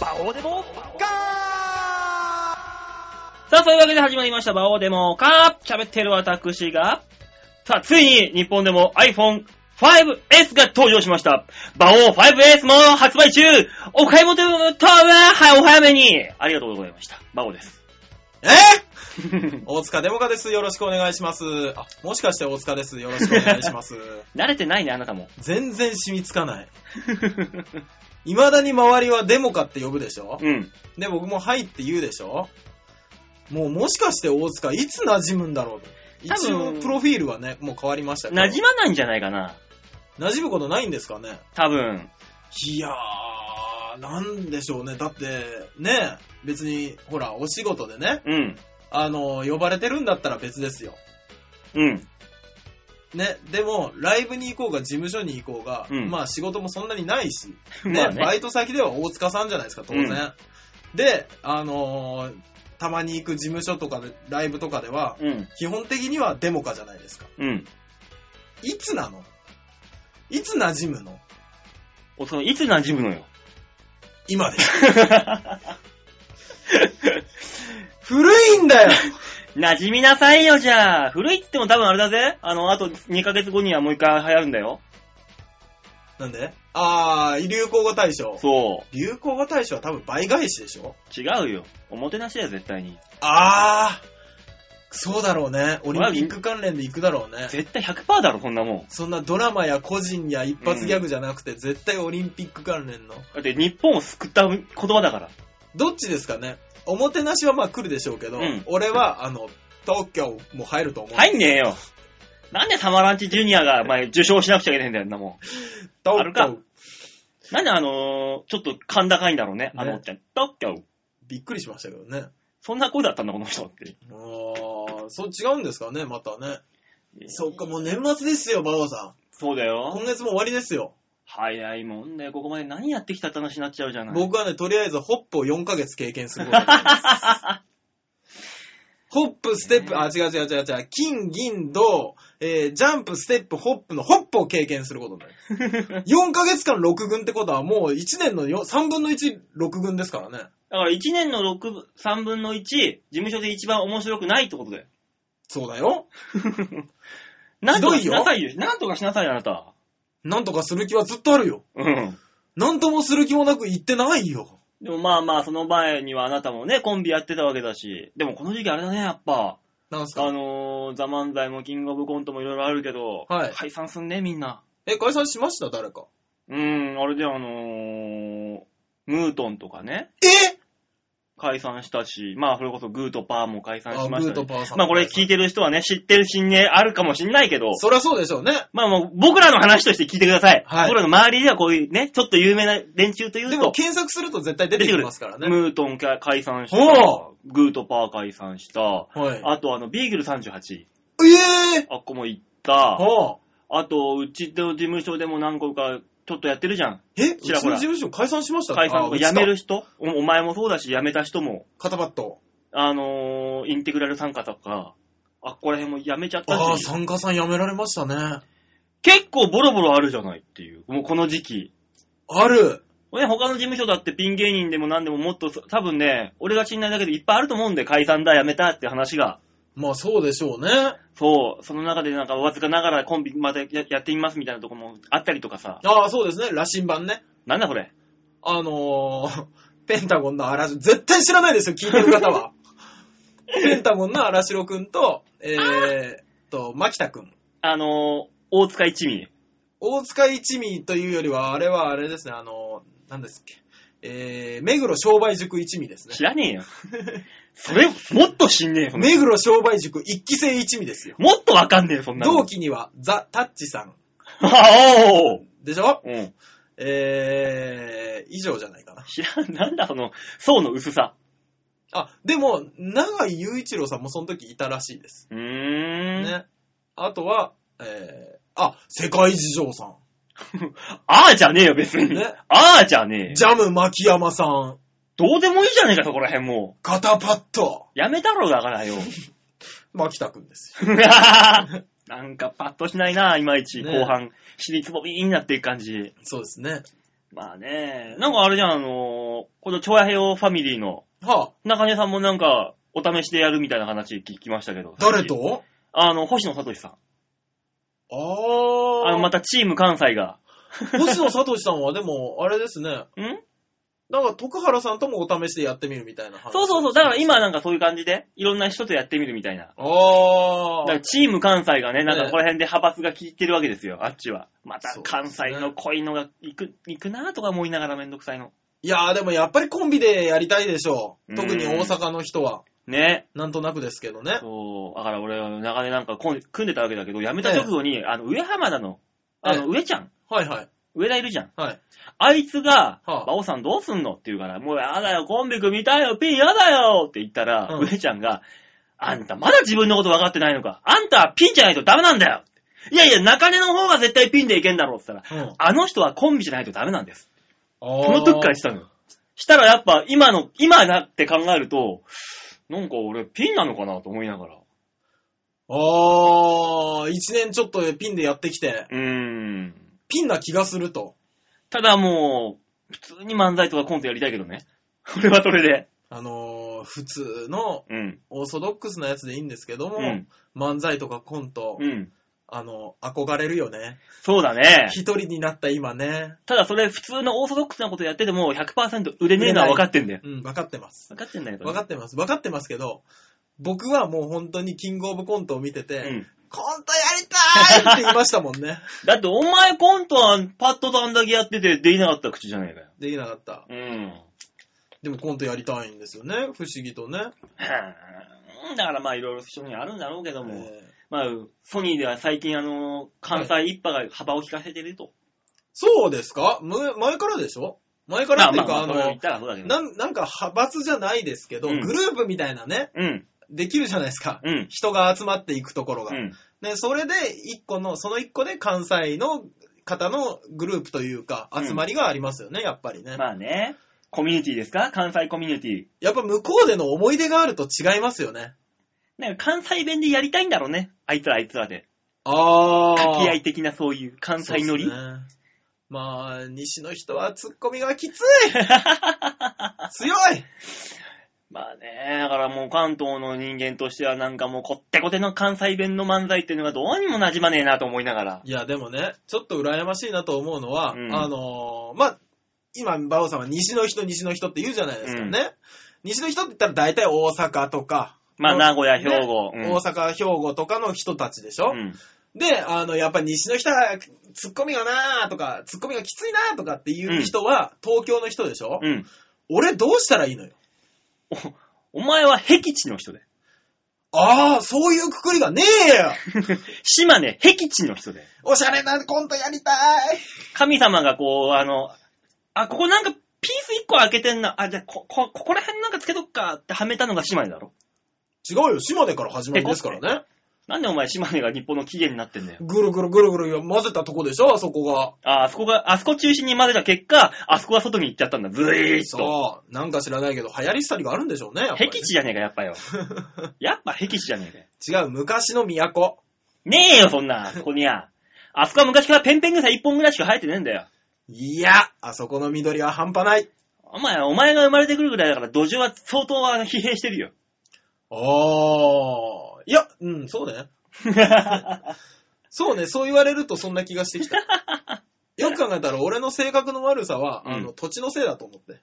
バオデモガさあ、そういうわけで始まりました、バオデモか喋ってる私が、さあ、ついに日本でも iPhone 5S が登場しました。バオ 5S も発売中お買い求めとは、はい、お早めにありがとうございました。バオです。え？大塚デモカです。よろしくお願いします。あ、もしかして大塚です。よろしくお願いします。慣れてないね、あなたも。全然染みつかない。未だに周りはデモカって呼ぶでしょ？うん。で、僕もはいって言うでしょ？もうもしかして大塚いつ馴染むんだろうと。多一分応プロフィールはね、もう変わりましたけど。馴染まないんじゃないかな。馴染むことないんですかね？多分。いやー、なんでしょうね。だって、ね、別に、ほら、お仕事でね、うん。あの、呼ばれてるんだったら別ですよ。うん。ね、でも、ライブに行こうが、事務所に行こうが、うんまあ仕事もそんなにないし、ね。バイト先では大塚さんじゃないですか、当然。うんで、あのーたまに行く事務所とかで、ライブとかでは、うん。基本的にはデモカじゃないですか。うん。いつなの？いつ馴染むの？おそのいつ馴染むのよ。今です。古いんだよ馴染みなさいよ、じゃあ。古いって言っても多分あれだぜ。あの、あと2ヶ月後にはもう一回流行るんだよ。なんで？あー、流行語大賞。そ流行語大賞は多分倍返しでしょ？う。違うよ。おもてなしだよ、絶対に。あー、そうだろうね。オリンピック関連で行くだろうね。絶対100%だろ、そんなもん。そんなドラマや個人や一発ギャグじゃなくて、絶対オリンピック関連の。だって日本を救った言葉だから。どっちですかね？おもてなしはまあ来るでしょうけど、うん俺は、あの、東京も入ると思う。入んねえよ。なんでサマランチジュニアが、まあ、受賞しなくちゃいけないんだよ、んなもん。東あるかなんであのー、ちょっと甲高いんだろうね、あのおっちゃん。東京。びっくりしましたけどね。そんな声だったんだ、この人って。あー、そう違うんですかね、またね。そっか、もう年末ですよ、バオさん。そうだよ今。月も終わりですよ。早いもんだよ、ここまで何やってきたって話になっちゃうじゃない。僕はね、とりあえずホップを4ヶ月経験することになります。ホップ、ステップ、あ、違う違う違う違う、金、銀、銅、えー、ジャンプ、ステップ、ホップのホップを経験することになる。4ヶ月間6軍ってことはもう1年のよ3分の1、6軍ですからね。だから1年の6、3分の1、事務所で一番面白くないってことだよ。そうだよ。なんとかしなさいよ。なんとかしなさいよ、あなた。なんとかする気はずっとあるよ。うん。なんともする気もなく言ってないよ。でもまあまあ、その前にはあなたもね、コンビやってたわけだし。でもこの時期あれだね、やっぱ。あなんすか？のー、ザ・漫才もキングオブコントもいろいろあるけど、はい解散すんね、みんな。え、解散しました？誰か。うーん、あれであのー、ムートンとかね、え？解散したし、まあ、それこそグーとパーも解散あ、しましたし。グーとパーさん。まあ、これ聞いてる人はね、知ってるしんね、あるかもしんないけど、そりゃそうでしょうね。まあもう、僕らの話として聞いてください。はい僕らの周りではこういうね、ちょっと有名な連中というでもと、検索すると絶対出てきますからね。ムートンか解散したお、グーとパー解散した、はい。あとあの、ビーグル38、ええあっこも行った、はあ、あと、うちの事務所でも何個かちょっとやってるじゃん。え？うちのちらほら事務所解散しました？解散と辞める人？おお前もそうだし、辞めた人も、肩パッド。あのー、インテグラル参加とか、あっこら辺も辞めちゃったああ、し、参加さん辞められましたね。結構ボロボロあるじゃないっていう、もうこの時期。ある。ね、他の事務所だってピン芸人でも何でももっと、多分ね、俺が知んないだけでいっぱいあると思うんで、解散だ、やめたって話が。まあそうでしょうね。そう、その中でなんかわずかながらコンビまたややってみますみたいなとこもあったりとかさ。ああ、そうですね。羅針盤ね。なんだこれ。あのー、ペンタゴンの荒城、絶対知らないですよ、聞いてる方は。ペンタゴンの荒城くんと、えーっと、牧田くん。あのー、大塚一味。大塚一味というよりは、あれはあれですね、あのー、何ですっけ。えー、目黒商売塾一味ですね知。らねえよ。それ、もっと知んねえよ。そんな目黒商売塾一期生一味ですよ。もっとわかんねえよ、そんなの。同期には、ザ・タッチさん。あおーでしょ？うん。えー、以上じゃないかな。知らん、なんだその、層の薄さ。あ、でも、長井雄一郎さんもその時いたらしいです。うーん。ね。あとは、えー、あ、世界事情さん。ああじゃねえよ、別に。ねああじゃねえよ。ジャム牧山さん。どうでもいいじゃねえか、そこら辺も肩パッド。う。やめたろ、だからよ。牧田くんですよ。なんかパッとしないな、いまいち。ね後半、尻つぼみになっていく感じ。そうですね。まあね、なんかあれじゃん、あのーこのチョアヘオファミリーのは中根さんもなんか、お試しでやるみたいな話聞きましたけど。誰と？あの、星野聡さん。あー。あの、またチーム関西が。星野聡さんはでも、あれですね。ん？なんか徳原さんともお試しでやってみるみたいな話。そうそうそう。だから今なんかそういう感じで、いろんな人とやってみるみたいな。だあからー。チーム関西がね、なんかねここら辺で派閥が効いてるわけですよ、あっちは。また関西の濃いのが行く、行くなとか思いながらめんどくさいの。いやーでもやっぱりコンビでやりたいでしょう。うん特に大阪の人は。ね。なんとなくですけどね。そう。だから俺は長年なんかこん組んでたわけだけど、辞めた直後に、あの、上浜田の、あの、上ちゃん。はいはい。上田いるじゃん。はい。あいつが、はあバオさんどうすんの？って言うから、もうやだよ、コンビ組みたいよ、ピンやだよって言ったら、うん上ちゃんが、あんたまだ自分のこと分かってないのか。あんたはピンじゃないとダメなんだよ。いやいや、中根の方が絶対ピンでいけんだろうって言ったら、うん。あの人はコンビじゃないとダメなんです。こその時からしたのよ。したらやっぱ今の、今だって考えると、なんか俺ピンなのかなと思いながら。あー、一年ちょっとピンでやってきて、うーん。ピンな気がすると。ただもう、普通に漫才とかコントやりたいけどね。これはそれで。あのー、普通のうん。オーソドックスなやつでいいんですけども、うん。漫才とかコント、うん。あの、憧れるよね。そうだね。一人になった今ね。ただそれ普通のオーソドックスなことやってても100%売れねえのは分かってんだよ。うん、分かってます。分かってんだけど。分かってます。分かってますけど、僕はもう本当にキングオブコントを見てて、うん。コントやりたいって言いましたもんね。だってお前コントはパッととあんだけやっててできなかった口じゃねえかよ。できなかった。うん。でもコントやりたいんですよね。不思議とね。は ぁだからまあいろいろ人にあるんだろうけども、えーまあソニーでは最近あの、関西一派が幅を利かせてると。そうですか？む前からでしょ？前からっていうか、あのまあまあまあそれを言、ったらそうだけど。なんなんか派閥じゃないですけど、うんグループみたいなね、うん。できるじゃないですか。うん。人が集まっていくところが。うん。で、それで一個の、その一個で関西の方のグループというか、うん集まりがありますよね、やっぱりね。まあね。コミュニティですか？関西コミュニティ。やっぱ向こうでの思い出があると違いますよね。なんか関西弁でやりたいんだろうね。あいつらあいつらで。あ掛け合い的なそういう関西乗り。そうっすねまあ、西の人はツッコミがきつい 強いまあね、だからもう関東の人間としてはなんかもうこってこての関西弁の漫才っていうのがどうにも馴染まねえなと思いながら。いや、でもね、ちょっと羨ましいなと思うのは、うんあのーまあ、今、バオさんは西の人、西の人って言うじゃないですかね。西の人って言ったら大体大阪とか、まあ名古屋、兵ね庫。うん大阪、兵庫とかの人たちでしょ、うんで、あの、やっぱ西の人は、ツッコミがなーとか、ツッコミがきついなーとかっていう人は、東京の人でしょ、うん。俺どうしたらいいのよ。お お前は僻地の人で。ああ、そういうくくりがねえよ 島根、僻地の人で。おしゃれなコントやりたい神様がこう、あの、あ、ここなんかピース1個開けてんな。あ、じゃあこ、こ、ここら辺なんかつけとくかってはめたのが島根だろ。違うよ、島根から始まりですからね。なんでお前島根が日本の起源になってんだよ。ぐるぐるぐるぐる混ぜたとこでしょ、あそこが。あ、あそこが、あそこ中心に混ぜた結果、あそこは外に行っちゃったんだ。ずーっと。そう。なんか知らないけど、流行りしたりがあるんでしょうね、やっぱりね僻地じゃねえか、やっぱよ。やっぱ僻地じゃねえかよ。違う、昔の都。ねえよ、そんな、そこには。あそこは昔からペンペン草一本ぐらいしか生えてねえんだよ。いや、あそこの緑は半端ない。お前、お前が生まれてくるぐらいだから土壌は相当は疲弊してるよ。ああ。いや、うん、そうね。そうね、そう言われるとそんな気がしてきた。よく考えたら俺の性格の悪さは、うんあの、土地のせいだと思って。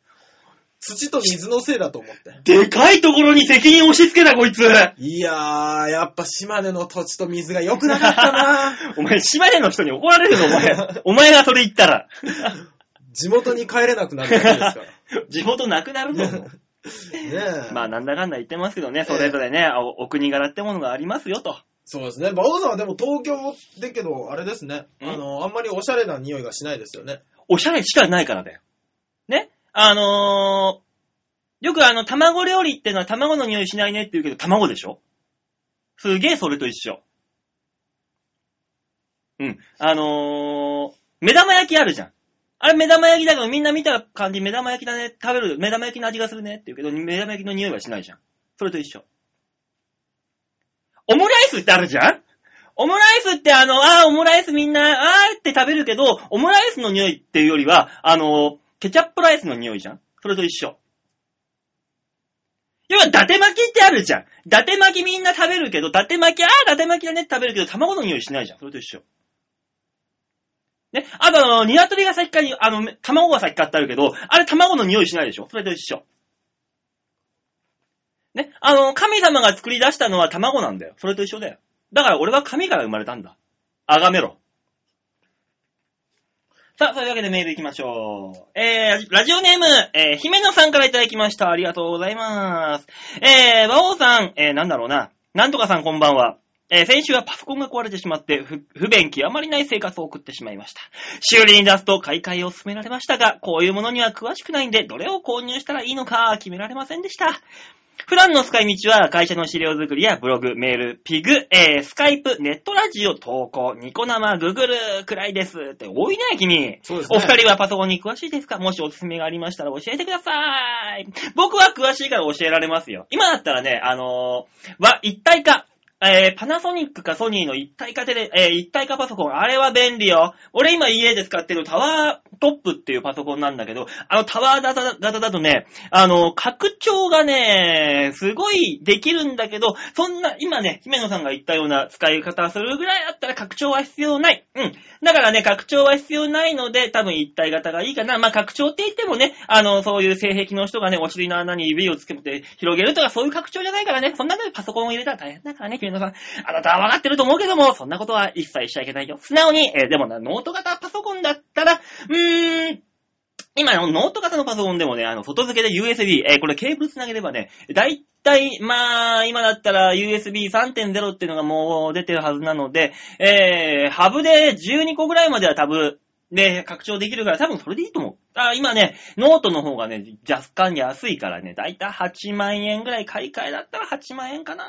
土と水のせいだと思って。でかいところに責任を押し付けた、こいつ。いやー、やっぱ島根の土地と水が良くなかったな お前、島根の人に怒られるぞ、お前。お前がそれ言ったら。地元に帰れなくなるわけですから。地元なくなるぞ。もうねえ。まあ、なんだかんだ言ってますけどね、それぞれね、おお国柄ってものがありますよと。そうですね。馬王さんはでも東京だけど、あれですね。んあの、あんまりおしゃれな匂いがしないですよね。おしゃれしかないからだよ。ねあのー、よくあの、卵料理ってのは卵の匂いしないねって言うけど、卵でしょすげえそれと一緒。うん。あのー、目玉焼きあるじゃん。あれ目玉焼きだけどみんな見た感じ目玉焼きだね。食べる目玉焼きの味がするねって言うけど、目玉焼きの匂いはしないじゃん。それと一緒。オムライスってあるじゃん？オムライスってあの、あーオムライスみんな、あーって食べるけど、オムライスの匂いっていうよりは、あの、ケチャップライスの匂いじゃんそれと一緒。要は、伊達巻きってあるじゃん。伊達巻きみんな食べるけど、伊達巻き、あー伊達巻きだねって食べるけど、卵の匂いしないじゃん。それと一緒。ね。あと、あの、鶏が先かに、あの、卵が先かってあるけど、あれ卵の匂いしないでしょ？それと一緒。ね。あの、神様が作り出したのは卵なんだよ。それと一緒だよ。だから俺は神から生まれたんだ。あがめろ。さあ、そういうわけでメール行きましょう。えー、ラジオネーム、えー、姫野さんからいただきました。ありがとうございます。えー、馬王さん、えー、なんだろうな。なんとかさんこんばんは。えー、先週はパソコンが壊れてしまって、不、不便極まりない生活を送ってしまいました。修理に出すと買い替えを勧められましたが、こういうものには詳しくないんで、どれを購入したらいいのか決められませんでした。普段の使い道は会社の資料作りやブログ、メール、ピグ、えー、スカイプ、ネットラジオ、投稿、ニコ生、グーグルくらいですって多いね、君。そうですね。お二人はパソコンに詳しいですか？もしおすすめがありましたら教えてください。僕は詳しいから教えられますよ。今だったらね、あのー、は、一体化。えー、パナソニックかソニーの一体化テレ、えー、一体化パソコン、あれは便利よ。俺今家で使ってるタワートップっていうパソコンなんだけど、あのタワー型だとね、あの、拡張がね、すごいできるんだけど、そんな、今ね、姫野さんが言ったような使い方するぐらいだったら拡張は必要ない。うん。だからね、拡張は必要ないので、多分一体型がいいかな。まあ、拡張って言ってもね、あの、そういう性癖の人がね、お尻の穴に指をつけて広げるとかそういう拡張じゃないからね、そんなのでパソコンを入れたら大変だからね、姫野さん。あなたは分かってると思うけども、そんなことは一切しちゃいけないよ。素直に、えーでもな、ノート型パソコンだったら、うーん、今のノート型のパソコンでもね、あの、外付けで USB、えーこれケーブルつなげればね、だいたい、まあ、今だったら USB3.0 っていうのがもう出てるはずなので、えー、ハブで12個ぐらいまでは多分、で、拡張できるから多分それでいいと思う。あ、今ね、ノートの方がね、若干安いからね、だいたい8万円ぐらい買い替えだったら8万円かな。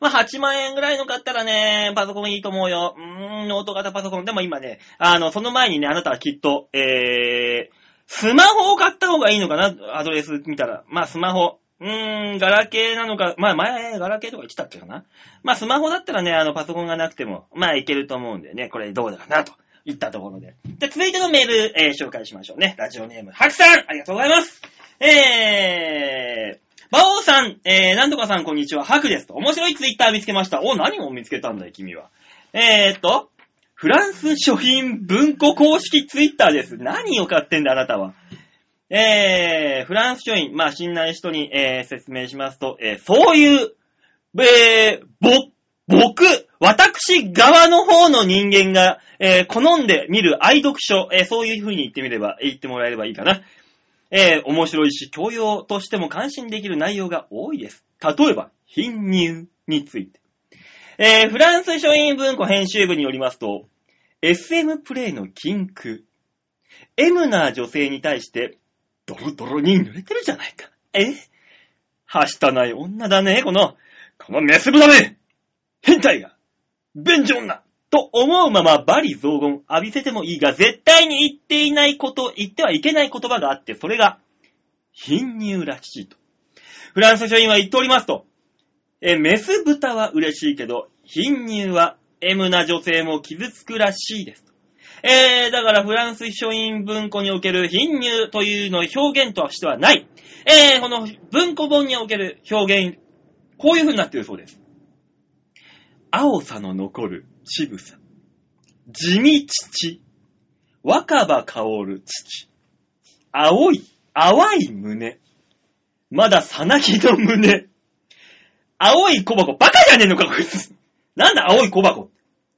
まあ8万円ぐらいの買ったらね、パソコンいいと思うよ。うーん、ノート型パソコン。でも今ね、あの、その前にね、あなたはきっと、えー、スマホを買った方がいいのかな？アドレス見たら。まあスマホ。うーん、ガラケーなのか、まあ前、ガラケーとか言ってたっけかな？まあスマホだったらね、あの、パソコンがなくても、まあいけると思うんでね、これどうだかなと。いったところで。で、続いてのメール、えー紹介しましょうね。ラジオネーム、ハクさんありがとうございますえー、バオさん、えー、なんとかさんこんにちは、ハクですと。面白いツイッター見つけました。お、何を見つけたんだい、君は。えーっと、フランス書品文庫公式ツイッターです。何を買ってんだ、あなたは。えー、フランス書院、まあ、信頼人に、えー説明しますと、えーそういう、えー、ぼ、僕、私側の方の人間が、えー好んで見る愛読書、えーそういう風に言ってみれば、言ってもらえればいいかな。えー面白いし、教養としても感心できる内容が多いです。例えば、貧乳について。えーフランス書院文庫編集部によりますと、SM プレイの禁句。M な女性に対して、ドロドロに濡れてるじゃないか。えはしたない女だね、この、このメスブだね変態が便所女と思うままバリ雑言浴びせてもいいが、絶対に言っていないこと、言ってはいけない言葉があって、それが、貧乳らしいと。フランス書院は言っておりますと、え、メス豚は嬉しいけど、貧乳は M な女性も傷つくらしいです。えー、だからフランス書院文庫における貧乳というの表現としてはない。えー、この文庫本における表現、こういう風になっているそうです。青さの残る渋さ。地味父。若葉香る父。青い、淡い胸。まださなぎの胸。青い小箱。バカじゃねえのか、こいつ。なんだ、青い小箱。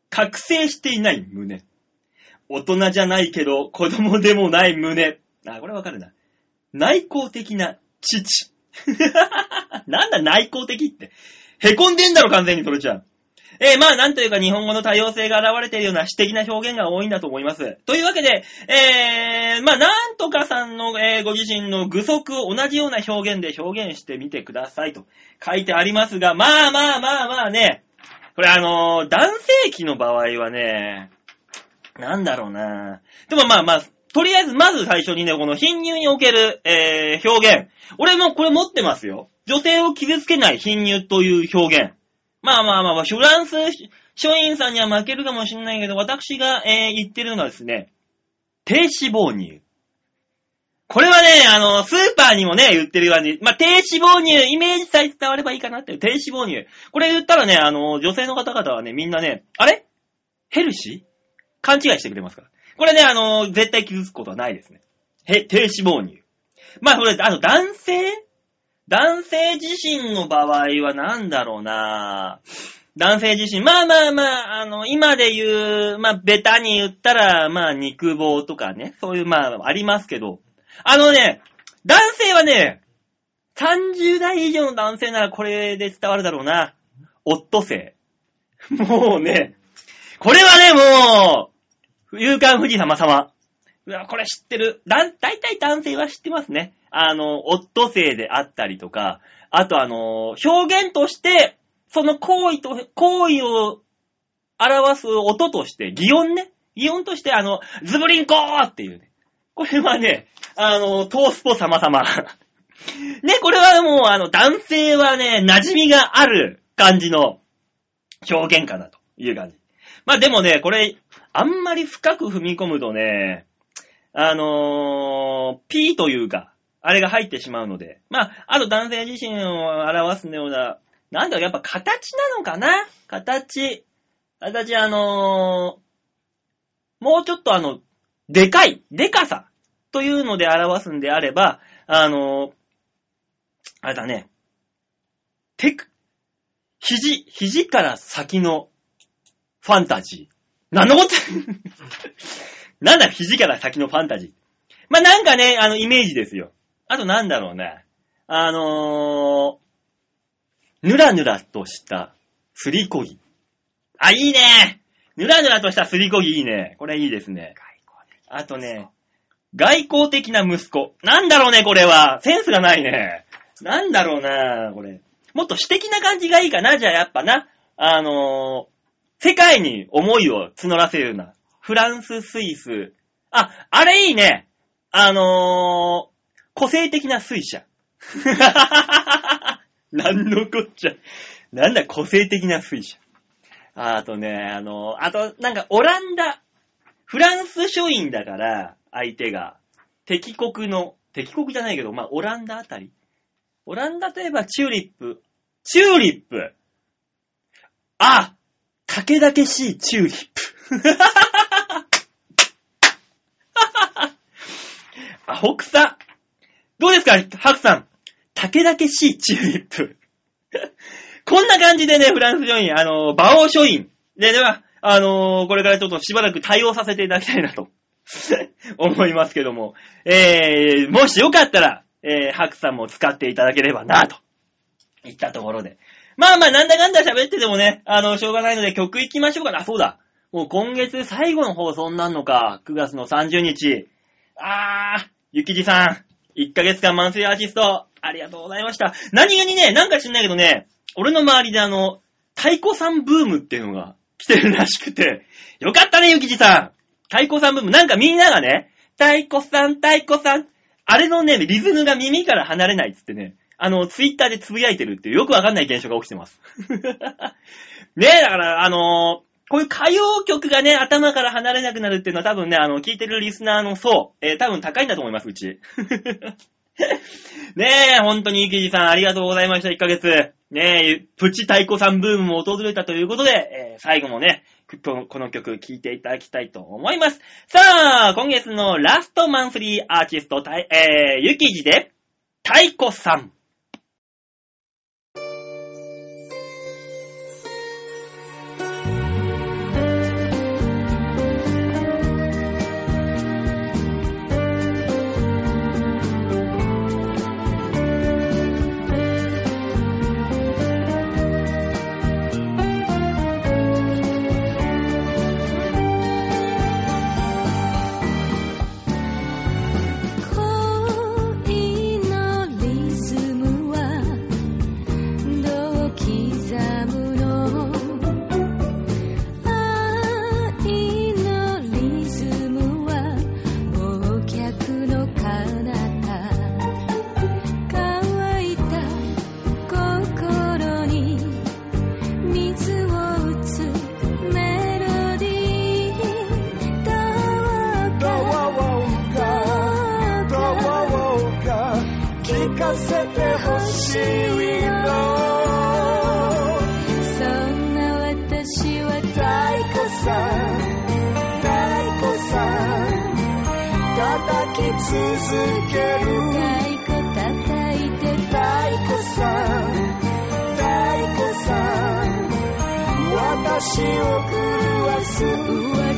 覚醒していない胸。大人じゃないけど、子供でもない胸。あ、これわかるな。内向的な父。なんだ内向的って。へこんでんだろ、完全にそれじゃん。えーまあ、なんというか日本語の多様性が現れているような詩的な表現が多いんだと思います。というわけで、えー、まあ、なんとかさんの、えーご自身の具足を同じような表現で表現してみてくださいと書いてありますが、まあまあまあまあね、これあのー男性器の場合はね、なんだろうなでもまあまあ、とりあえずまず最初にね、この貧乳における、えー表現。俺もこれ持ってますよ。女性を傷つけない貧乳という表現。まあまあまあ、フランス松陰さんには負けるかもしれないけど、私が、えー言ってるのはですね、低脂肪乳。これはね、あの、スーパーにもね、言ってるように、まあ、低脂肪乳、イメージさえ伝わればいいかなっていう、低脂肪乳。これ言ったらね、あの、女性の方々はね、みんなね、あれ？ヘルシー？勘違いしてくれますから。これね、あの、絶対傷つくことはないですね。へ、低脂肪乳。まあ、これ、あの、男性？男性自身の場合はなんだろうな男性自身、まあまあまあ、あの、今で言う、まあ、ベタに言ったら、まあ、肉棒とかね、そういう、まあ、ありますけど、あのね、男性はね、30代以上の男性ならこれで伝わるだろうな。オットセイ。もうね、これはね、もう、勇敢富士様様。うわ、これ知ってる。だ、だいたい男性は知ってますね。あの、オットセイであったりとか、あとあの、表現として、その行為と、行為を表す音として、擬音ね。擬音として、あの、ズブリンコーっていうね。これはね、あの、トースポ様様。ね、これはもう、あの、男性はね、馴染みがある感じの表現かなという感じ。まあでもね、これ、あんまり深く踏み込むとね、あのー、P というか、あれが入ってしまうので、まあ、あと男性自身を表すような、なんだろ、やっぱ形なのかな？形。形、あのー、もうちょっとあの、でかい、でかさというので表すんであれば、あのー、あれだね、手く、肘、肘から先のファンタジー。なんのこと？なんだ、肘から先のファンタジー。まあ、なんかね、あの、イメージですよ。あとなんだろうね。あのー、ぬらぬらとしたすりこぎ。あ、いいねぬらぬらとしたすりこぎいいね。これいいですね。あとね、外交的な息子。なんだろうね、これは。センスがないね。なんだろうな、これ。もっと詩的な感じがいいかな、じゃあやっぱな。あのー、世界に思いを募らせるような。フランス、スイス。あ、あれいいね。あのー、個性的な水車。なんのこっちゃ。なんだ、個性的な水車。あとね、あの、あと、なんか、オランダ。フランス書院だから、相手が。敵国の、敵国じゃないけど、まあ、オランダあたり。オランダといえば、チューリップ。チューリップあ竹々しいチューリップ。アホくさ。どうですか、ハクさん。竹々しチューリップ。こんな感じでね、フランス書院、あの、馬王書院。で、では、あのこれからちょっとしばらく対応させていただきたいなと、思いますけども。えー、もしよかったら、えー、ハクさんも使っていただければなと。いったところで。まあまあ、なんだかんだ喋っててもね、あの、しょうがないので曲行きましょうかな。そうだ。もう今月最後の放送になるのか。9月の30日。あー、ゆきじさん。1ヶ月間マンスリーアーティスト、ありがとうございました。何気にね、なんか知んないけどね、俺の周りであの、太鼓さんブームっていうのが来てるらしくて、よかったね、ゆきじさん。太鼓さんブーム。なんかみんながね、太鼓さん、太鼓さん。あれのね、リズムが耳から離れないっつってね、あの、ツイッターでつぶやいてるっていうよくわかんない現象が起きてます。ねえ、だから、あのーこういう歌謡曲がね、頭から離れなくなるっていうのは多分ね、あの、聞いてるリスナーの層、えー多分高いんだと思います、うち。ねえ、本当にゆきじさんありがとうございました、1ヶ月。ねえ、プチ太鼓さんブームも訪れたということで、えー最後もね、この曲聴いていただきたいと思います。さあ、今月のラストマンスリーアーティスト、えー、ゆきじで、太鼓さん。聞かせてほしいのそんな私は太鼓さん太鼓さん叩き続ける太鼓叩いて太鼓さん太鼓さん私を狂わす浮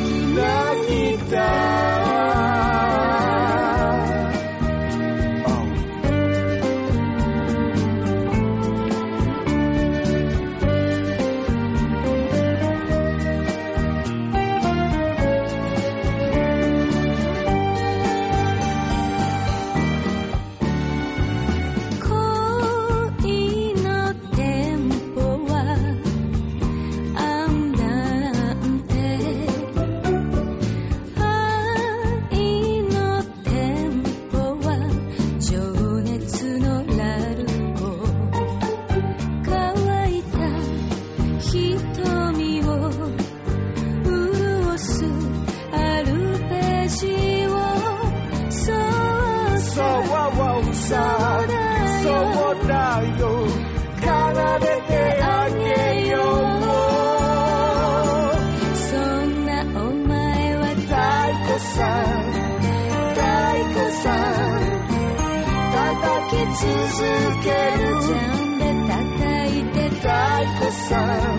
気涙鼓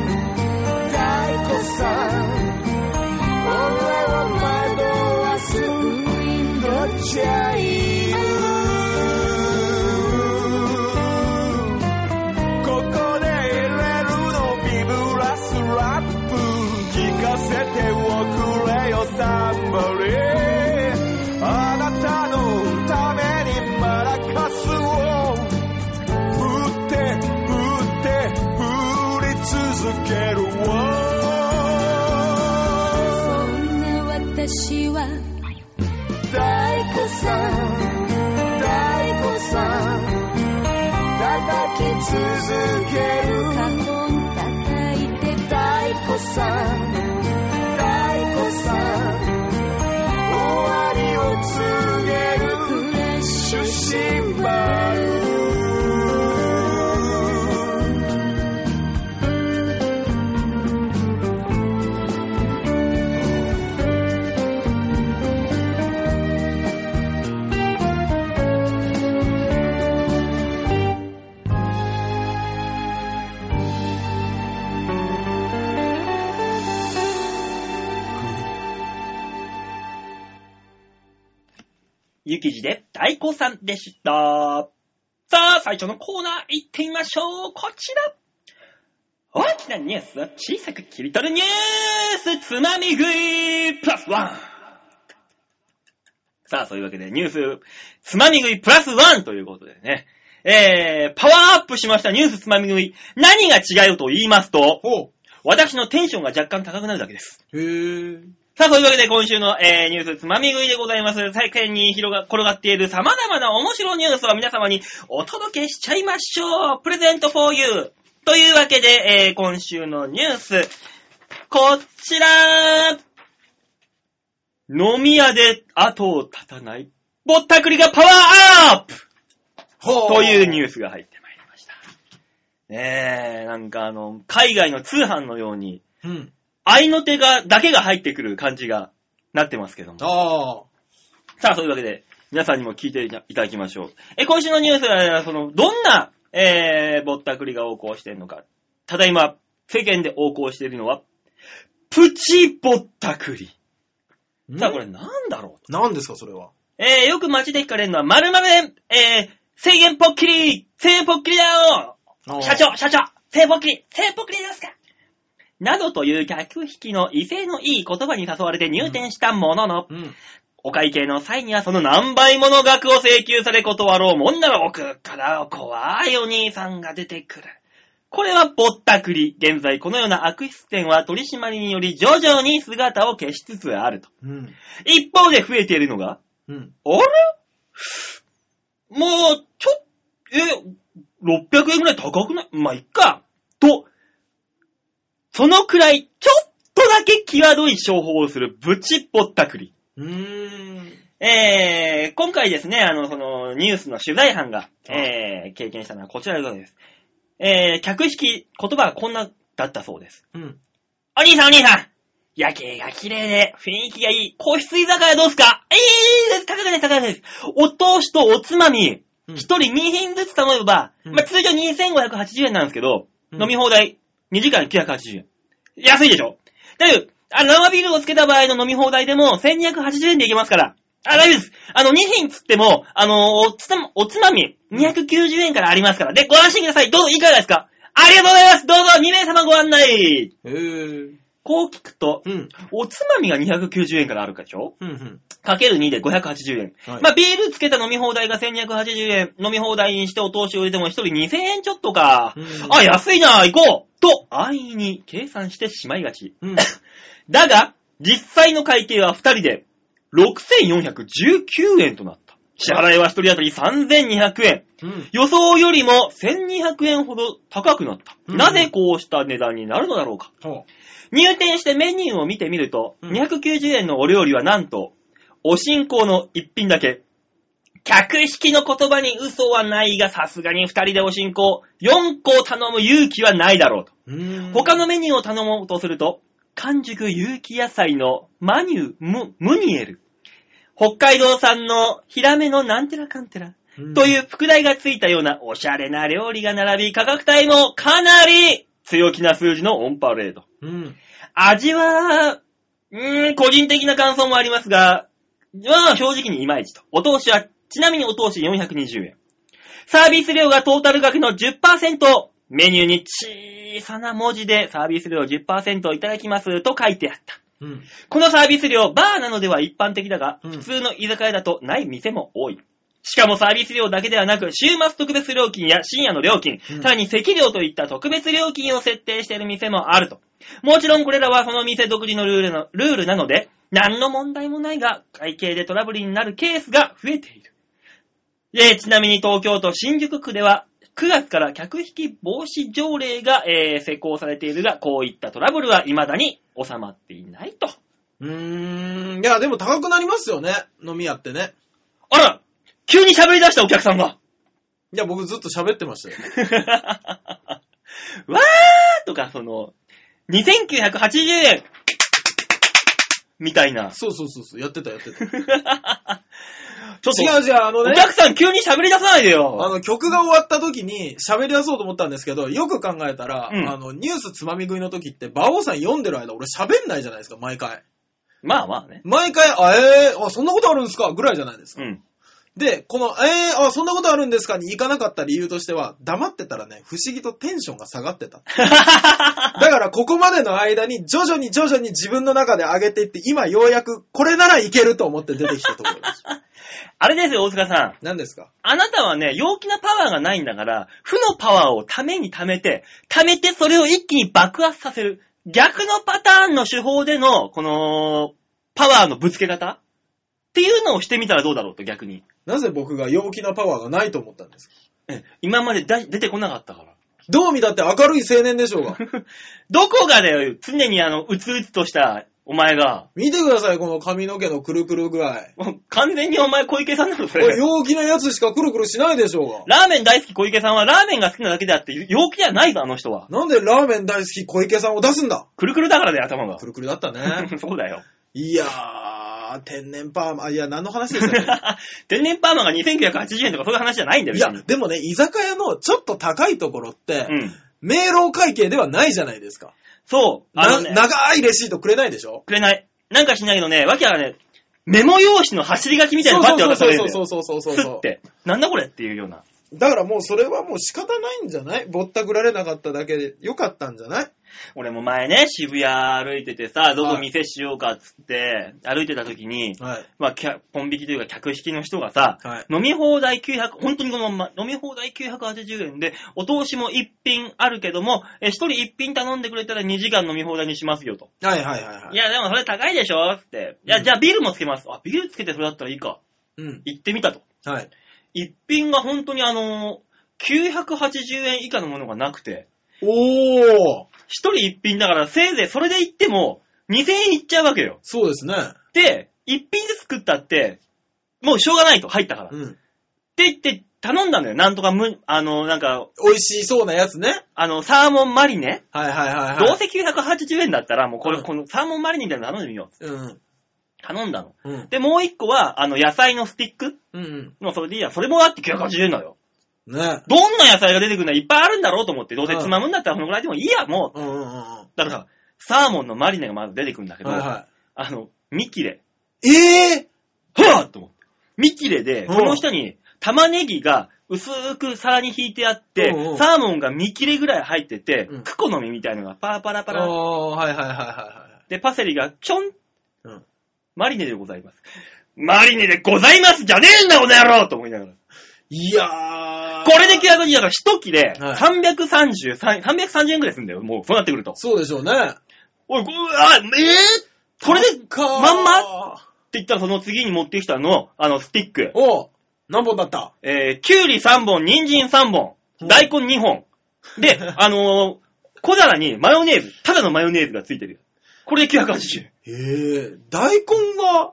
私は太鼓さん太鼓さん叩き続ける。カホン叩いて太鼓さん太鼓さん終わりを告げる。フレッシュシンバルさんでした。さあ、最初のコーナー行ってみましょう。こちら。大きなニュースを小さく切り取るニュースつまみ食いプラスワン。さあ、そういうわけでニュースつまみ食いプラスワンということでね。えー、パワーアップしましたニュースつまみ食い。何が違うと言いますと、ほ私のテンションが若干高くなるだけです。う。へぇさあ、そういうわけで今週の、えー、ニュースつまみ食いでございます。世間に広が、転がっている様々な面白いニュースを皆様にお届けしちゃいましょうプレゼント for you! というわけで、えー、今週のニュース、こちら飲み屋で後を絶たない、ぼったくりがパワーアップほというニュュースが入ってまいりました。ねえ、なんかあの、海外の通販のように、ー。うん。愛の手が、だけが入ってくる感じがなってますけども。あさあ、そういうわけで、皆さんにも聞いていただきましょう。え、今週のニュースは、その、どんな、えー、ぼったくりが横行しているのか。ただいま、世間で横行しているのは、プチぼったくり。ー。さあ、これなんだろう？何ですか、それは？えー、よく街で聞かれるのは、〇〇円、えー、制限ぽっきり制限ぽっきりだよ社長、社長制ぽっきり制ぽっきりですか？などという客引きの威勢のいい言葉に誘われて入店したものの、うん。お会計の際にはその何倍もの額を請求され断ろうもんなら奥から怖いお兄さんが出てくる。これはぼったくり。現在このような悪質店は取り締まりにより徐々に姿を消しつつあると。うん。一方で増えているのが、うん。あれ？もう、ちょ、え、600円ぐらい高くない？まあ、いっか。と、そのくらい、ちょっとだけ際どい商法をするブチぼったくり。うーん。えー、今回ですね、あの、その、ニュースの取材班が、えー、経験したのはこちらでございます。えー、客引き、言葉がこんな、だったそうです。うん。お兄さんお兄さん夜景が綺麗で、雰囲気がいい。個室居酒屋どうすか？いいです高くです高くです。お通しとおつまみ、うん一人2品ずつ頼めば、うんまあ、通常2580円なんですけど、うん飲み放題2時間980円。安いでしょ？だけど、あ生ビールをつけた場合の飲み放題でも1280円でいけますから。あ、大丈夫です。あの、2品つっても、あの、おつま、おつまみ、290円からありますから。で、ご安心ください。どうぞ、いかがですか？ありがとうございますどうぞ、2名様ご案内へぇこう聞くと、うん。おつまみが290円からあるかでしょ？うんうん。かける2で580円。はいまあ、ビールつけた飲み放題が1280円。飲み放題にしてお通しを入れても1人2000円ちょっとか。うんあ、安いな、行こうと、安易に計算してしまいがち。うん。だが、実際の会計は2人で6419円となった。支払いは1人当たり3200円。うん。予想よりも1200円ほど高くなった。うんなぜこうした値段になるのだろうか。ほ入店してメニューを見てみると、うん290円のお料理はなんと、お新香の一品だけ。客引きの言葉に嘘はないが、さすがに二人でお新香4個頼む勇気はないだろうと。う。うん他のメニューを頼もうとすると、完熟有機野菜のマニュー、ム、ムニエル。北海道産のヒラメのなんてらかんてら。という副題がついたようなおしゃれな料理が並び、価格帯もかなり強気な数字のオンパレード。うん。味は、うーん、個人的な感想もありますが、まあ正直にいまいちと。お通しは、ちなみにお通し420円。サービス料がトータル額の10%、メニューに小さな文字でサービス料10%いただきますと書いてあった。うん。このサービス料、バーなのでは一般的だが、うん普通の居酒屋だとない店も多い。しかもサービス料だけではなく、週末特別料金や深夜の料金、うんさらに席料といった特別料金を設定している店もあると。もちろんこれらはその店独自のルールのルールなので、何の問題もないが、会計でトラブルになるケースが増えている。で、ちなみに東京都新宿区では、9月から客引き防止条例が、えー施行されているが、こういったトラブルは未だに収まっていないと。うーん。いや、でも高くなりますよね。飲み屋ってね。あら急に喋り出したお客さんが。いや、僕ずっと喋ってましたよ。わーとか、その、2980円みたいな。そうそうそうそう。やってたやってた。ちょっと、違う違う、あのね。お客さん急に喋り出さないであよ。の、曲が終わった時に喋り出そうと思ったんですけど、よく考えたら、うんあの、ニュースつまみ食いの時って、馬王さん読んでる間俺喋んないじゃないですか、毎回。まあまあね。毎回、あ、えー、あ、そんなことあるんですかぐらいじゃないですか。うん。で、この、えー、あ、そんなことあるんですかに行かなかった理由としては、黙ってたらね、不思議とテンションが下がってた。だから、ここまでの間に、徐々に徐々に自分の中で上げていって、今ようやく、これならいけると思って出てきたところです。あれですよ、大塚さん。何ですか？あなたはね、陽気なパワーがないんだから、負のパワーをために溜めて、溜めてそれを一気に爆発させる。逆のパターンの手法での、この、パワーのぶつけ方？っていうのをしてみたらどうだろうと、逆に。なぜ僕が陽気なパワーがないと思ったんですか？え今までだ出てこなかったから。どう見だって明るい青年でしょうが。どこがだよ、常にあの、うつうつとしたお前が。見てください、この髪の毛のくるくる具合。もう完全にお前小池さんなの、そこれれ。陽気なやつしかくるくるしないでしょうが。ラーメン大好き小池さんはラーメンが好きなだけであって、陽気じゃないぞ、あの人は。なんでラーメン大好き小池さんを出すんだ？くるくるだからだよ、頭がく。るくるだったね。そうだよ。いやー、天然パーマ、いや、何の話ですよね。天然パーマが2980円とかそういう話じゃないんだよ、いや別に、でもね、居酒屋のちょっと高いところって、うん。明朗会計ではないじゃないですか。そう。あなのね、長いレシートくれないでしょ？くれない。なんかしないけどね、わけはね、メモ用紙の走り書きみたいなのバッて渡されるんだよ。そうそうそうそうそうそうふって。なんだこれっていうような。だからもうそれはもう仕方ないんじゃない？ぼったくられなかっただけでよかったんじゃない？俺も前ね、渋谷歩いててさ、どこ店しようかっつって、歩いてた時に、はい。まあ、ポン引きというか客引きの人がさ、はい。飲み放題900、本当にこのまま、飲み放題980円で、お通しも1品あるけども、え、1人1品頼んでくれたら2時間飲み放題にしますよと。はいはいはいはい。いや、でもそれ高いでしょ？って。いや、うんじゃあビールもつけます。あ、ビールつけてそれだったらいいか。うん。行ってみたと。はい。一品が本当にあのー、980円以下のものがなくて、おー一人一品だからせいぜいそれで行っても、2000円いっちゃうわけよ。そうですね。で、一品ずつ食ったって、もうしょうがないと、入ったから。ってうん。言って、頼んだのよ。なんとかむ、あの、なんか、美味しそうなやつね。あの、サーモンマリネ、はいはいはいはい。どうせ980円だったら、もうこれ、うんこのサーモンマリネみたいなの頼んでみよう。うん。頼んだの。うん。で、もう一個は、あの、野菜のスティックうんの、それでいいや。それもあって980円だよ。うん。ね。どんな野菜が出てくるの？いっぱいあるんだろうと思って、どうせつまむんだったらこのぐらいでもいいや、もう。うんうんうんうん。だから、サーモンのマリネがまず出てくるんだけど、はいはあの、ミキレ。い。ええはぁと思って。ミキレで、うんこの下に玉ねぎが薄く皿に引いてあって、うんうんサーモンがミキレぐらい入ってて、うんクコの実みたいのがパラパラパラ。ああ、はいはいはいはで、パセリがちょん、うんマリネでございます。マリネでございますじゃねえんだ、この野郎と思いながら。い。いやー。これで950だから一切れはい333、330円くらいするんだよ。もう、そうなってくると。そうでしょうね。おい、こあ、えー、これで、かまんま？って言ったらその次に持ってきたの、あの、スティック。おう何本だった？えー、きゅうり3本、人参3本、うん大根2本。で、あのー、小皿にマヨネーズ、ただのマヨネーズがついてるよ。これで980円。へえ、大根が、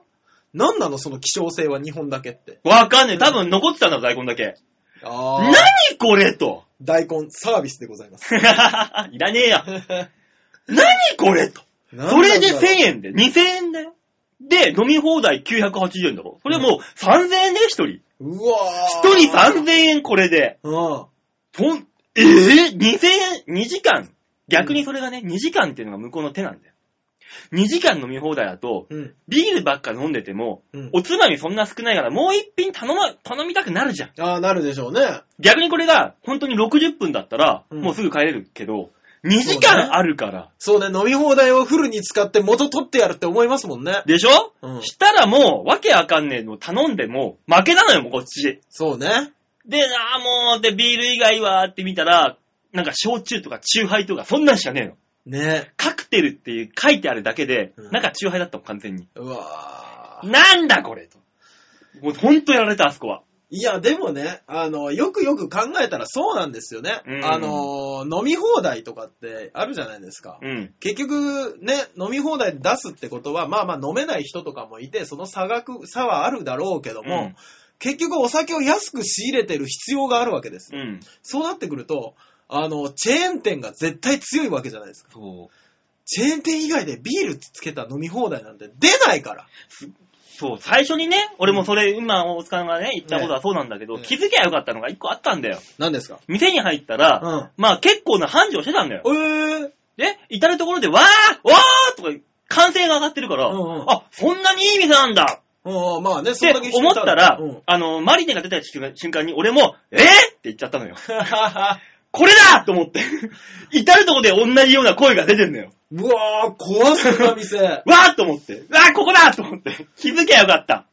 何なのその希少性は日本だけって。わかんねえ。多分残ってたんだろ、大根だけ。あ何これと。大根サービスでございます。いらねえや。何これと。それで1000円で、2000円だよ。で、飲み放題980円だろ。それもう3000円で、一人。うわ一人3000円これで。うん。ほん、えぇ、?2000 円 ?2 時間逆にそれがね、2時間っていうのが向こうの手なんだよ。2時間飲み放題だと、うん。ビールばっか飲んでても、うん。おつまみそんな少ないから、もう一品頼ま、頼みたくなるじゃん。ああ、なるでしょうね。逆にこれが、本当に60分だったら、うんもうすぐ帰れるけど、2時間あるから。そうね、飲み放題をフルに使って元取ってやるって思いますもんね。でしょ、うんしたらもう、わけわかんねえの頼んでも、負けなのよ、もうこっち。そうね。で、ああ、もう、で、ビール以外はって見たら、なんか、焼酎とか、チューハイとか、そんなんしかねえの。ね。カクテルっていう書いてあるだけで、うんなんかチューハイだったもん、完全に。うわーなんだこれと。もうほんとやられた、あそこは。いや、でもね、あの、よくよく考えたらそうなんですよね。うんあの、飲み放題とかってあるじゃないですか。うん。結局ね、飲み放題で出すってことは、まあまあ飲めない人とかもいて、その差額、差はあるだろうけども、うん結局お酒を安く仕入れてる必要があるわけですよ。うん。そうなってくると、あの、チェーン店が絶対強いわけじゃないですか。そう。チェーン店以外でビールつけた飲み放題なんて出ないから。そう、最初にね、俺もそれ、今、大塚がね、言ったことはそうなんだけど、ね気づきゃよかったのが一個あったんだよ。何ですか？店に入ったら、うんまあ結構な繁盛してたんだよ。えー、で、至るところで、わーわーとか、歓声が上がってるから、うんうんあ、そんなにいい店なんだうん、まあね、そってんだけ人い思ったら、うんあの、マリネが出た瞬間に、俺も、えー、って言っちゃったのよ。これだと思って。至るところで同じような声が出てんのよ。うわー、怖そうな店。わーっと思って。わー、ここだと思って。気づきゃよかった。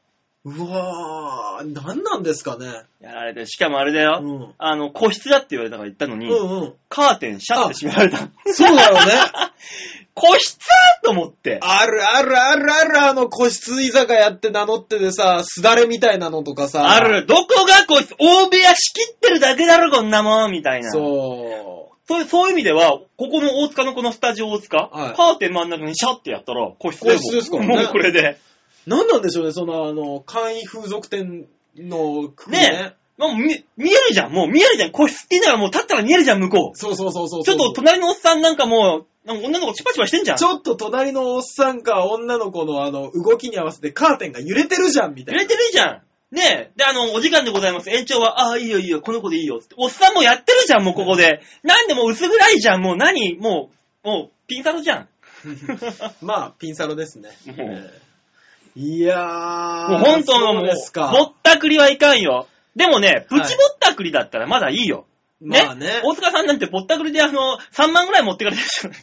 うわー、何なんですかね。やられて、しかもあれだよ。うん。あの、個室だって言われたから言ったのに、うんうん。カーテンシャッて閉められた。そうだよね。個室？と思って。あるあるあるある、あの個室居酒屋って名乗っててさ、すだれみたいなのとかさ。あ。る。どこが個室大部屋仕切ってるだけだろ、こんなもんみたいな。そそういう、そういう意味では、ここの大塚のこのスタジオ大塚、はいカーテン真ん中にシャッてやったら、個室だよ個室ですからねもうこれで。う。何なんでしょうね、その、あの、簡易風俗店の区ね。ねもう見、見えるじゃん。もう見えるじゃん。個室って言いながらもう立ったら見えるじゃん、向こう。そうそうそうそう。ちょっと隣のおっさんなんかもう、なんか女の子チパチパしてんじゃん。ちょっと隣のおっさんか女の子のあの、動きに合わせてカーテンが揺れてるじゃん、みたいな。揺れてるじゃん。ねえ。で、あの、お時間でございます。延長は、ああ、いいよいいよ、この子でいいよ。つっておっさんもやってるじゃん、もうここで。なんでもう薄暗いじゃん、もう何？もう、もう、ピンサロじゃん。まあ、ピンサロですね。もうえーいやー。もう本当のもう、そうですか。ぼったくりはいかんよ。でもね、プチぼったくりだったらまだいいよ。ね？まあね。大塚さんなんてぼったくりであの、3万ぐらい持ってかれてるじゃん。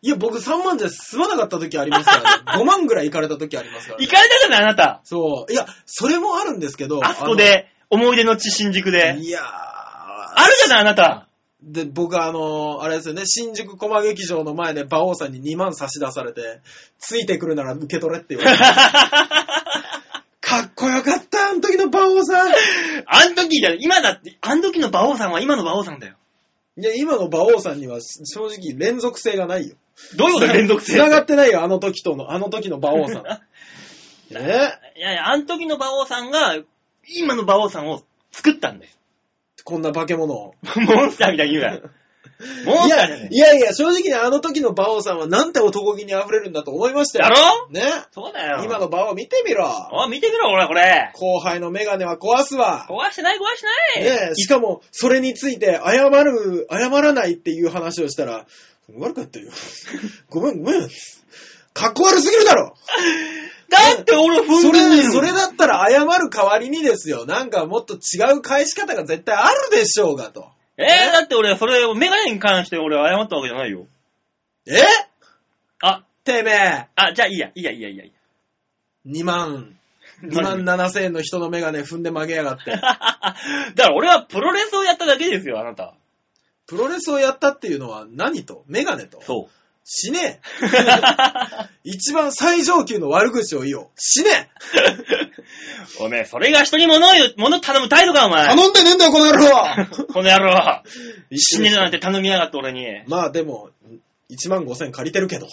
いや、僕3万じゃ済まなかった時ありますからね。5万ぐらい行かれた時ありますから、ね。行かれたじゃない、あなた。そう。いや、それもあるんですけど。あそこで、思い出の地新宿。で。いやー。あるじゃない、あなた。で、僕あの、あれですよね、新宿コマ劇場の前で馬王さんに2万差し出されて、ついてくるなら受け取れって言われて。かっこよかった、あの時の馬王さん。いあん時じゃ、今だって、あん時の馬王さんは今の馬王さんだよ。や、今の馬王さんには正直連続性がないよ。どういうことだよ、連続性。繋がってないよ、あの時との、あの時の馬王さん。え いやいや、あん時の馬王さんが、今の馬王さんを作ったんだよ。こんな化け物を。モンスターみたいに言うな。モンいスターじゃねやいやいや、正直にあの時の馬王さんはなんて男気に溢れるんだと思いましたやよ。ろ？ね。そうだよ。今の馬王見てみろ。お見てみろ、これ、これ。後輩のメガネは壊すわ。壊してない、壊してない。ねえ、しかも、それについて謝る、謝らないっていう話をしたら、悪かったよ。ごめん、ごめん。かっこ悪すぎるだろ だって俺踏そんでんねれ、それだったら謝る代わりにですよ。なんかもっと違う返し方が絶対あるでしょうがと。えー、だって俺、それ、メガネに関して俺謝ったわけじゃないよ。え？あ、てめえ、あ、じゃあいいや、いいや、いいや、いいや。2万、2万7千円の人のメガネ踏んで曲げやがって。だから俺はプロレスをやっただけですよ、あなた。プロレスをやったっていうのは何と？メガネと？そう。死ねえ 一番最上級の悪口を言おう。死ねえ おめえ、それが人に物を言う、物頼む態度か、お前。頼んでねえんだよ、この野郎 この野郎。一死ねるなんて頼みやがって俺に。まあでも、1万5千借りてるけど、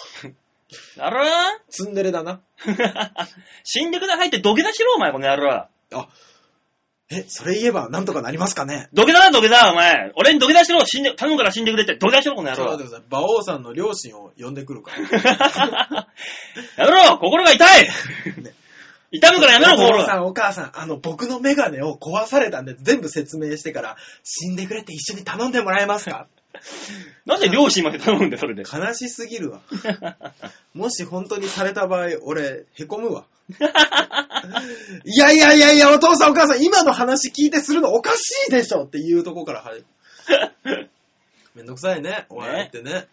だろツンデレだな。死んでくださいって土下座しろ、お前、この野郎。あ、え、それ言えばなんとかなりますかね？土下座だ、土下座、お前。俺に土下座しろ、死んで、頼むから死んでくれって土下座しろ、この野郎ちょっと待っ。てください。馬王さんの両親を呼んでくるから。やめろ心が痛い痛むからやめろ、お心が。父さん、お母さん、あの、僕のメガネを壊されたんで全部説明してから、死んでくれって一緒に頼んでもらえますか？なんで両親まで頼むんだよ、それで。悲しすぎるわ。もし本当にされた場合、俺、へこむわ。いやいやいやいや、お父さんお母さん、今の話聞いてするのおかしいでしょっていうとこから入る。めんどくさいね、お笑いってね。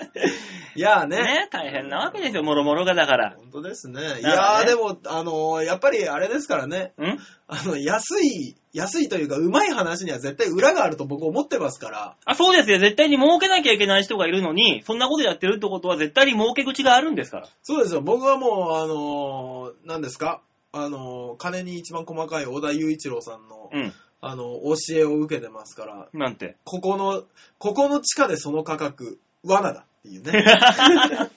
いやーね。ね大変なわけですよ、もろもろがだから。本当ですね。いやーでも、あのーやっぱりあれですからね。ん？あの、安い、安いというか、うまい話には絶対裏があると僕思ってますから。あ、そうですよ。絶対に儲けなきゃいけない人がいるのに、そんなことやってるってことは絶対に儲け口があるんですから。そうですよ。僕はもう、あのー何ですか？あのー金に一番細かい小田雄一郎さんの、うん。あの、教えを受けてますから、なんて？ここの、ここの地下でその価格、罠だっていうね。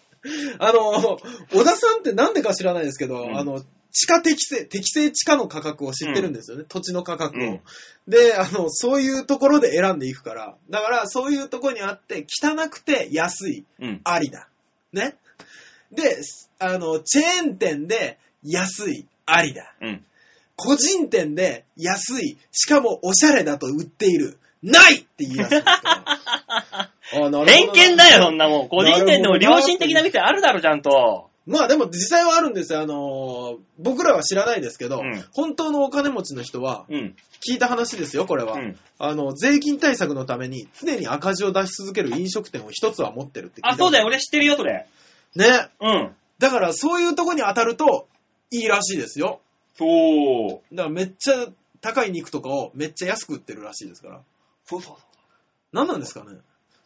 あの、小田さんってなんでか知らないですけど、うんあの、地下適正、適正地下の価格を知ってるんですよね、土地の価格を。うんで、あの、そういうところで選んでいくから、だからそういうところにあって、汚くて安い、うん。ありだ。ね。で、あの、チェーン店で安い、ありだ。うん。個人店で安い、しかもおしゃれだと売っている、ないって言い出すんです 偏見だよ、そんなもん。個人店でも良心的な店あるだろ、ちゃんと。まあでも実際はあるんですよ。あのー僕らは知らないですけど、うん本当のお金持ちの人は、うん。聞いた話ですよ、これは。うんあの、税金対策のために常に赤字を出し続ける飲食店を一つは持ってるって聞いたあ、そうだよ、よ。俺知ってるよ、それ。ね。うん。だからそういうとこに当たるといいらしいですよ。そう。だからめっちゃ高い肉とかをめっちゃ安く売ってるらしいですから。そうそうそう。何なんですかね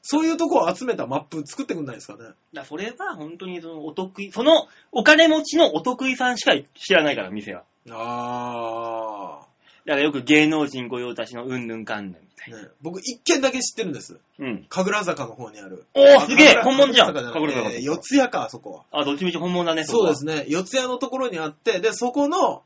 そういうとこを集めたマップ作ってくんないですかねだそれは本当にそのお得意、そのお金持ちのお得意さんしか知らないから、店は。あだからよく芸能人御用達のうんぬんかんぬんみたいー、ね。僕一軒だけ知ってるんです。な。うん。神楽坂の方にある。おー、すげえあ本物じゃん神楽坂えー四谷か、あそこは。あ、どっちみち本物だね、そうですね。ね。四谷のところにあって、で、そこの、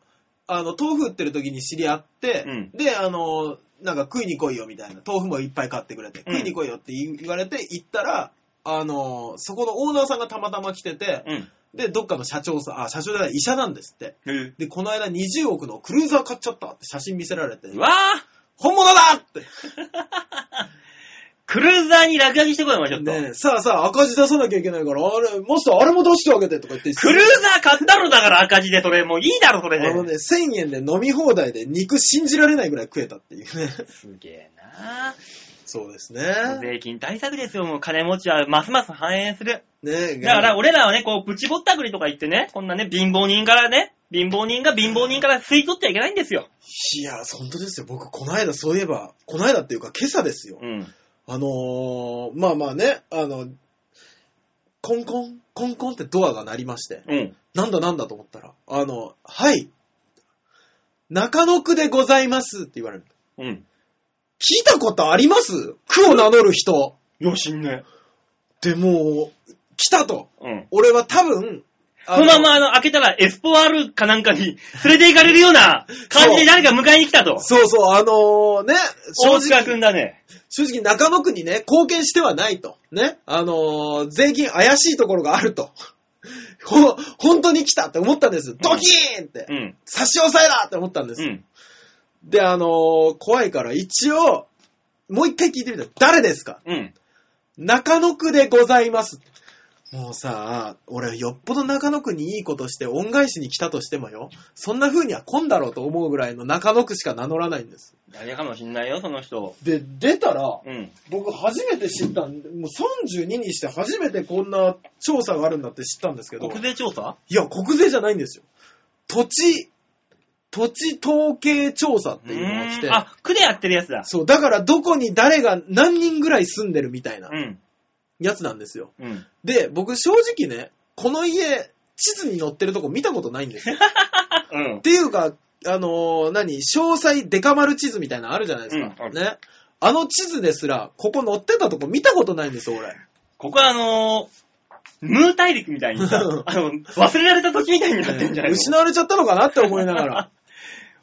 あの、豆腐売ってる時に知り合って、うんで、あの、なんか食いに来いよみたいな、豆腐もいっぱい買ってくれて、うん食いに来いよって言言われて行ったら、あの、そこのオーナーさんがたまたま来てて、うん。で、どっかの社長さん、あ、社長じゃない、医者なんですって。へえで、この間20億のクルーザー買っちゃったって写真見せられて、うわー本物だって。クルーザーに落書きしてこい、お前ちょっと。ねえさあさあ赤字出さなきゃいけないから、あれ、マスターあれも出してあげてとか言って。クルーザー買ったろだから赤字で、それ。もういいだろ、それで。あのね、1000円で飲み放題で肉信じられないぐらい食えたっていうね。すげえなそうですね。税金対策ですよ、もう金持ちはますます繁栄する。ねだから俺らはね、こう、プチぼったくりとか言ってね、こんなね、貧乏人からね、貧乏人が貧乏人から吸い取っちゃいけないんですよ。いや、本当ですよ。僕、この間、そういえば、この間っていうか、今朝ですよ。うん。あのー、まあまあね、あの、コンコン、コンコンってドアが鳴りまして、うん。なんだなんだと思ったら、あの、はい、中野区でございますって言われる。うん。聞いたことあります？区を名乗る人。よしんね。で、もう、来たと。うん。俺は多分、あそのままあの、開けたらエスポワールかなんかに連れて行かれるような感じで誰か迎えに来たと。そうそう、あのね、正大塚く直、んだね。正直中野区にね、貢献してはないと。ね。あのー税金怪しいところがあると。ほ、本当に来たって思ったんです。ドキーンって。うん。差し押さえだって思ったんです。うん。で、あのー怖いから一応、もう一回聞いてみた。誰ですか？うん。中野区でございます。もうさ、俺よっぽど中野区にいいことして恩返しに来たとしてもよ、そんな風には来んだろうと思うぐらいの中野区しか名乗らないんです。誰かもしんないよ、その人。で、出たら、うん。僕初めて知ったんで、もう32にして初めてこんな調査があるんだって知ったんですけど、国税調査？いや、国税じゃないんですよ。土地、土地統計調査っていうのが来てうーん、あ、区でやってるやつだ。そう、だからどこに誰が何人ぐらい住んでるみたいなうん。やつなんですよ。うん。で、僕正直ね、この家、地図に載ってるとこ見たことないんですよ。うんっ。ていうか、あのー何、詳細デカ丸地図みたいなのあるじゃないですか。うんあるね。あの地図ですら、ここ載ってたとこ見たことないんですよ、俺。ここはあのー、ムー大陸みたいにさ、あの、忘れられた土地みたいになってんじゃないの？失われちゃったのかなって思いながら。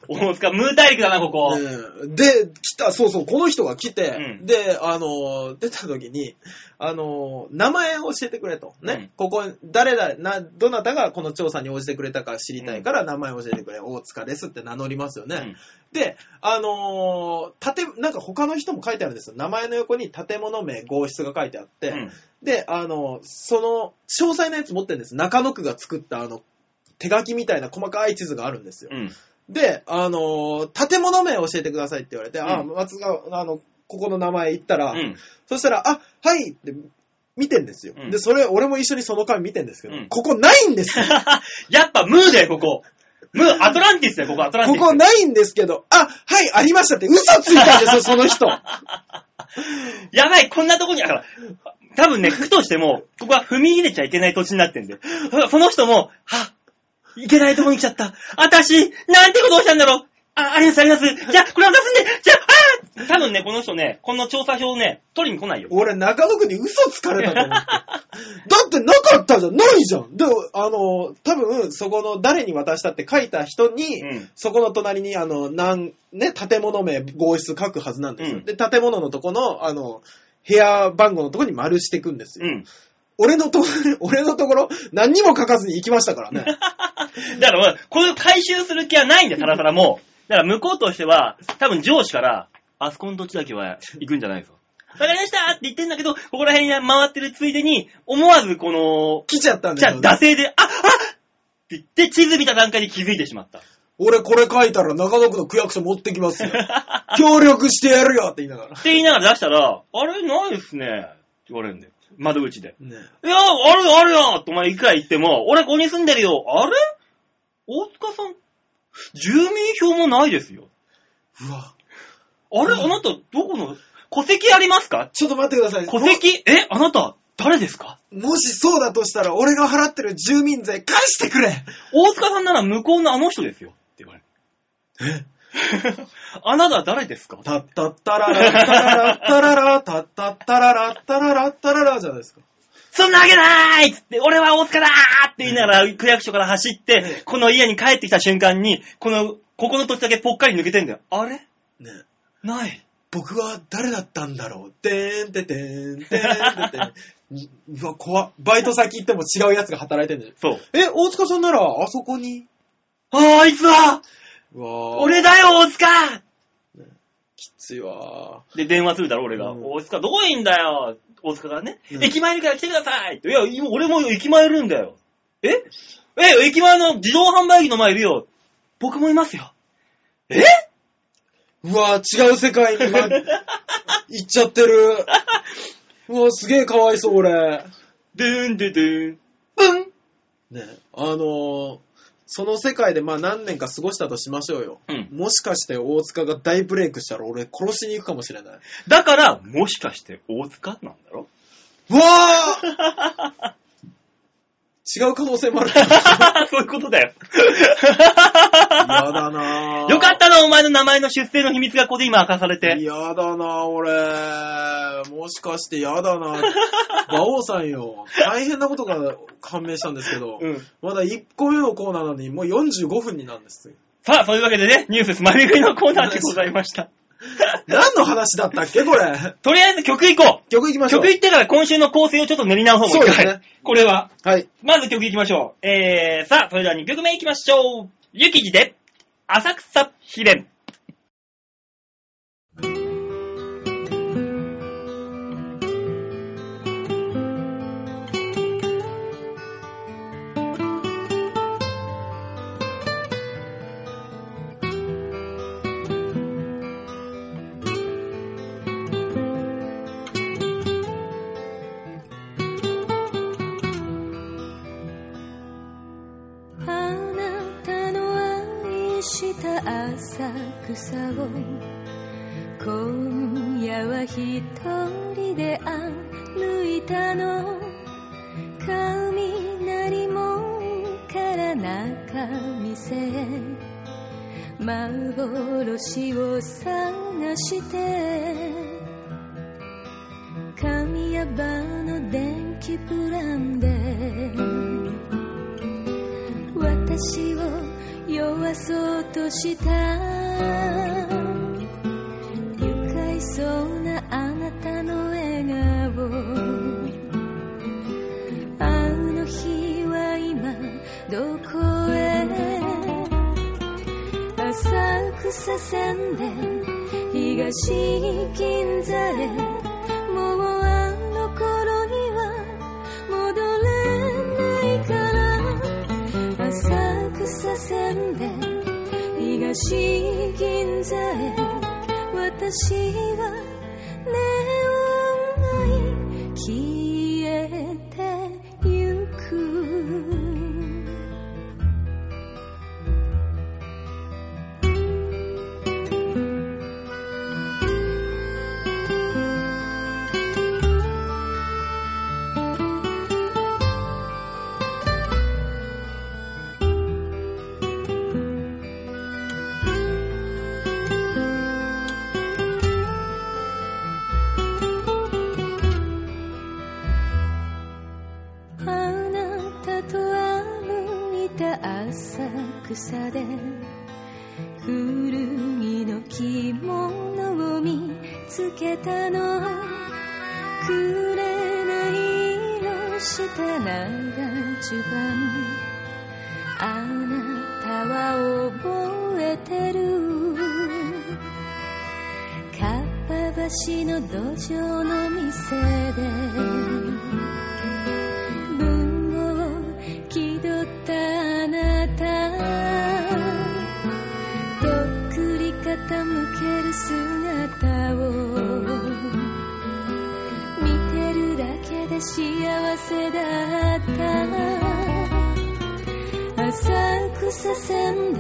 大塚、ムー大陸だな、ここ。うんで、来た、そうそう、この人が来て、うんで、あの、出た時に、あの、名前を教えてくれと。ね。うんここ、誰だ、な、どなたがこの調査に応じてくれたか知りたいから、名前を教えてくれ。大塚ですって名乗りますよね。うんで、あのー建、なんか他の人も書いてあるんですよ。名前の横に建物名、号室が書いてあって、うんで、あの、その、詳細なやつ持ってるんです。中野区が作った、あの、手書きみたいな細かい地図があるんですよ。うん。で、あのー建物名教えてくださいって言われて、あ、うん松が、あの、ここの名前言ったら、うん。そしたら、あ、はいって見てんですよ。うんで、それ、俺も一緒にその紙見てんですけど、うんここないんですよ。やっぱムーだよ、ここ。ムー、アトランティスだよ、ここ、アトランティス。ここないんですけど、あ、はい、ありましたって嘘ついたんですよ、その人。やばい、こんなとこに、だから、多分ね、区としても、ここは踏み入れちゃいけない土地になってんだよ。その人も、は、いけないとこに来ちゃった。あたし、なんてことをしたんだろう。あ、あります、あります。じゃあ、これ渡すんで、じゃあ、あー多分ね、この人ね、この調査票をね、取りに来ないよ。俺、中野区に嘘つかれたと思って。だってなかったじゃん、ないじゃん。で、あの、多分、そこの誰に渡したって書いた人に、うんそこの隣に、あの、なん、ね、建物名、号室書くはずなんですよ。うんで、建物のとこの、あの、部屋番号のとこに丸していくんですよ。うん。俺のところ、俺のところ、何にも書かずに行きましたからね。だから、こういう回収する気はないんだよ、たらたらもう。だから、向こうとしては、多分上司から、あそこの土地だけは行くんじゃないぞ。わかりましたって言ってんだけど、ここら辺に回ってるついでに、思わずこの、来ちゃったんじゃあ、だよ。惰性で、ああって言って、地図見た段階で気づいてしまった。俺これ書いたら中野区の区役所持ってきますよ。協力してやるよって言いながら。って言いながら出したら、あれ、ないっすね。って言われるんだよ。窓口で。ねいや、あるよ、あるよとお前いくら言っても、俺ここに住んでるよ。あれ大塚さん、住民票もないですよ。うわ。あれ、あなた、どこの、戸籍ありますか？ちょっと待ってください。戸籍？えあなた、誰ですか？もしそうだとしたら、俺が払ってる住民税返してくれ大塚さんなら向こうのあの人ですよ。って言われる。あなた誰ですか？たったったららったららったららたったったららったららったららじゃないですか。そんなわけないっつって、俺は大塚だーって言いながら、区役所から走って、この家に帰ってきた瞬間に、この、ここの土地だけぽっかり抜けてんだよ。あれ？ねない。僕は誰だったんだろう？てーんててーんてーんててーん。うわ、怖っ。バイト先行っても違うやつが働いてんだよ。そう。え、大塚さんなら、あそこに？あーあいつはうわー俺だよ、大塚きついわで、電話するだろ、俺が。うん大塚どこにいんだよ？大塚がね、うん駅前にから来てくださいっていや、今俺も駅前いるんだよ。え？え、駅前の自動販売機の前いるよ。僕もいますよ。え？うわ違う世界に、ま、行っちゃってる。うわすげえかわいそう、俺。でーんででーん。うんね、あのーその世界でまあ何年か過ごしたとしましょうよ。うんもしかして大塚が大ブレイクしたら俺殺しに行くかもしれない。だから、もしかして大塚なんだろ？うわー違う可能性もある。そういうことだよ。やだなぁ。よかったな、お前の名前の出生の秘密がここで今明かされて。やだなぁ、俺。もしかしてやだなぁ。馬王さんよ。大変なことが判明したんですけど、うん。まだ1個目のコーナーなのにもう45分になるんです。さあ、そういうわけでね、ニュースつまみ食いのコーナーでございました。何の話だったっけこれ？とりあえず曲行こう。曲いきましょう。曲行ってから今週の構成をちょっと練り直そう。そうですねこれは。はい。まず曲行きましょう。えー、さあ、それでは2曲目行きましょう。ゆきじで、浅草秘伝。浅草を今夜は一人で歩いたの雷門から中店へ幻を探して神谷場の電気プランで私をわそうとした愉快そうなあなたの笑顔。あの日は今どこへ？浅草線で東銀座へ。東銀座へ。私はっぱ橋の土壌の店で文豪気取った。あなたとっくり傾ける姿を見てるだけで幸せだった。浅草線で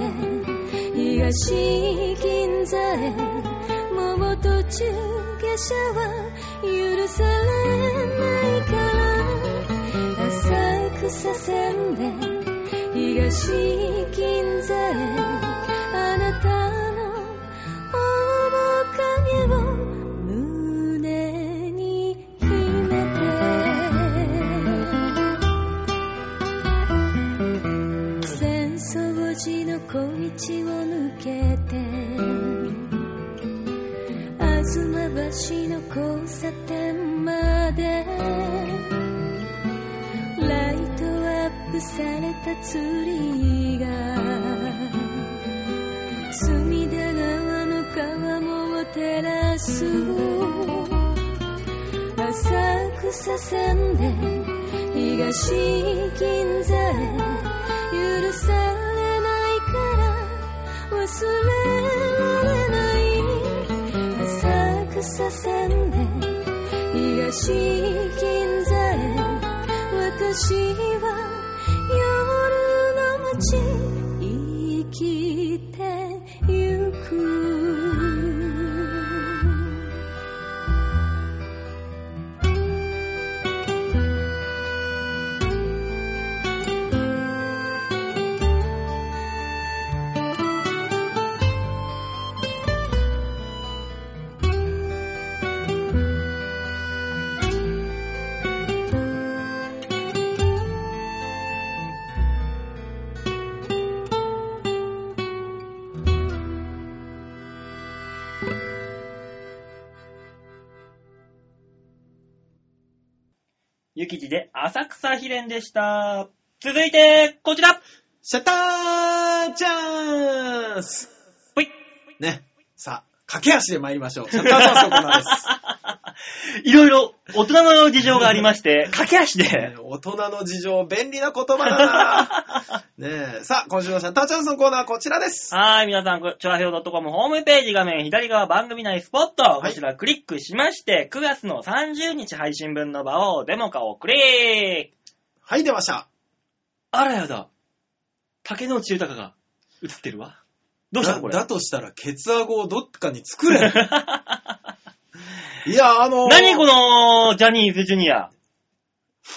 東銀座へ。もう途中者は許されないから。浅草線で東銀座へゆきちで浅草秘伝でした。続いて、こちらシャッターチャンスほいね。さあ、駆け足で参りましょう。シャッターチャンスのコーナーです。いろいろ大人の事情がありまして、駆け足ねで。大人の事情、便利な言葉だな ねえ。さあ、今週のシャッターチャンスのコーナーはこちらです。はーい、皆さん、チョアヘオ .com ホームページ画面左側番組内スポット、はいこちらクリックしまして、9月の30日配信分の場をデモ化をクリックはい、出ました。あらやだ。竹野内豊が映ってるわ。どうしたのこれ？だだとしたら、ケツアゴをどっかに作れ。いや、あのー、何このジャニーズジュニア？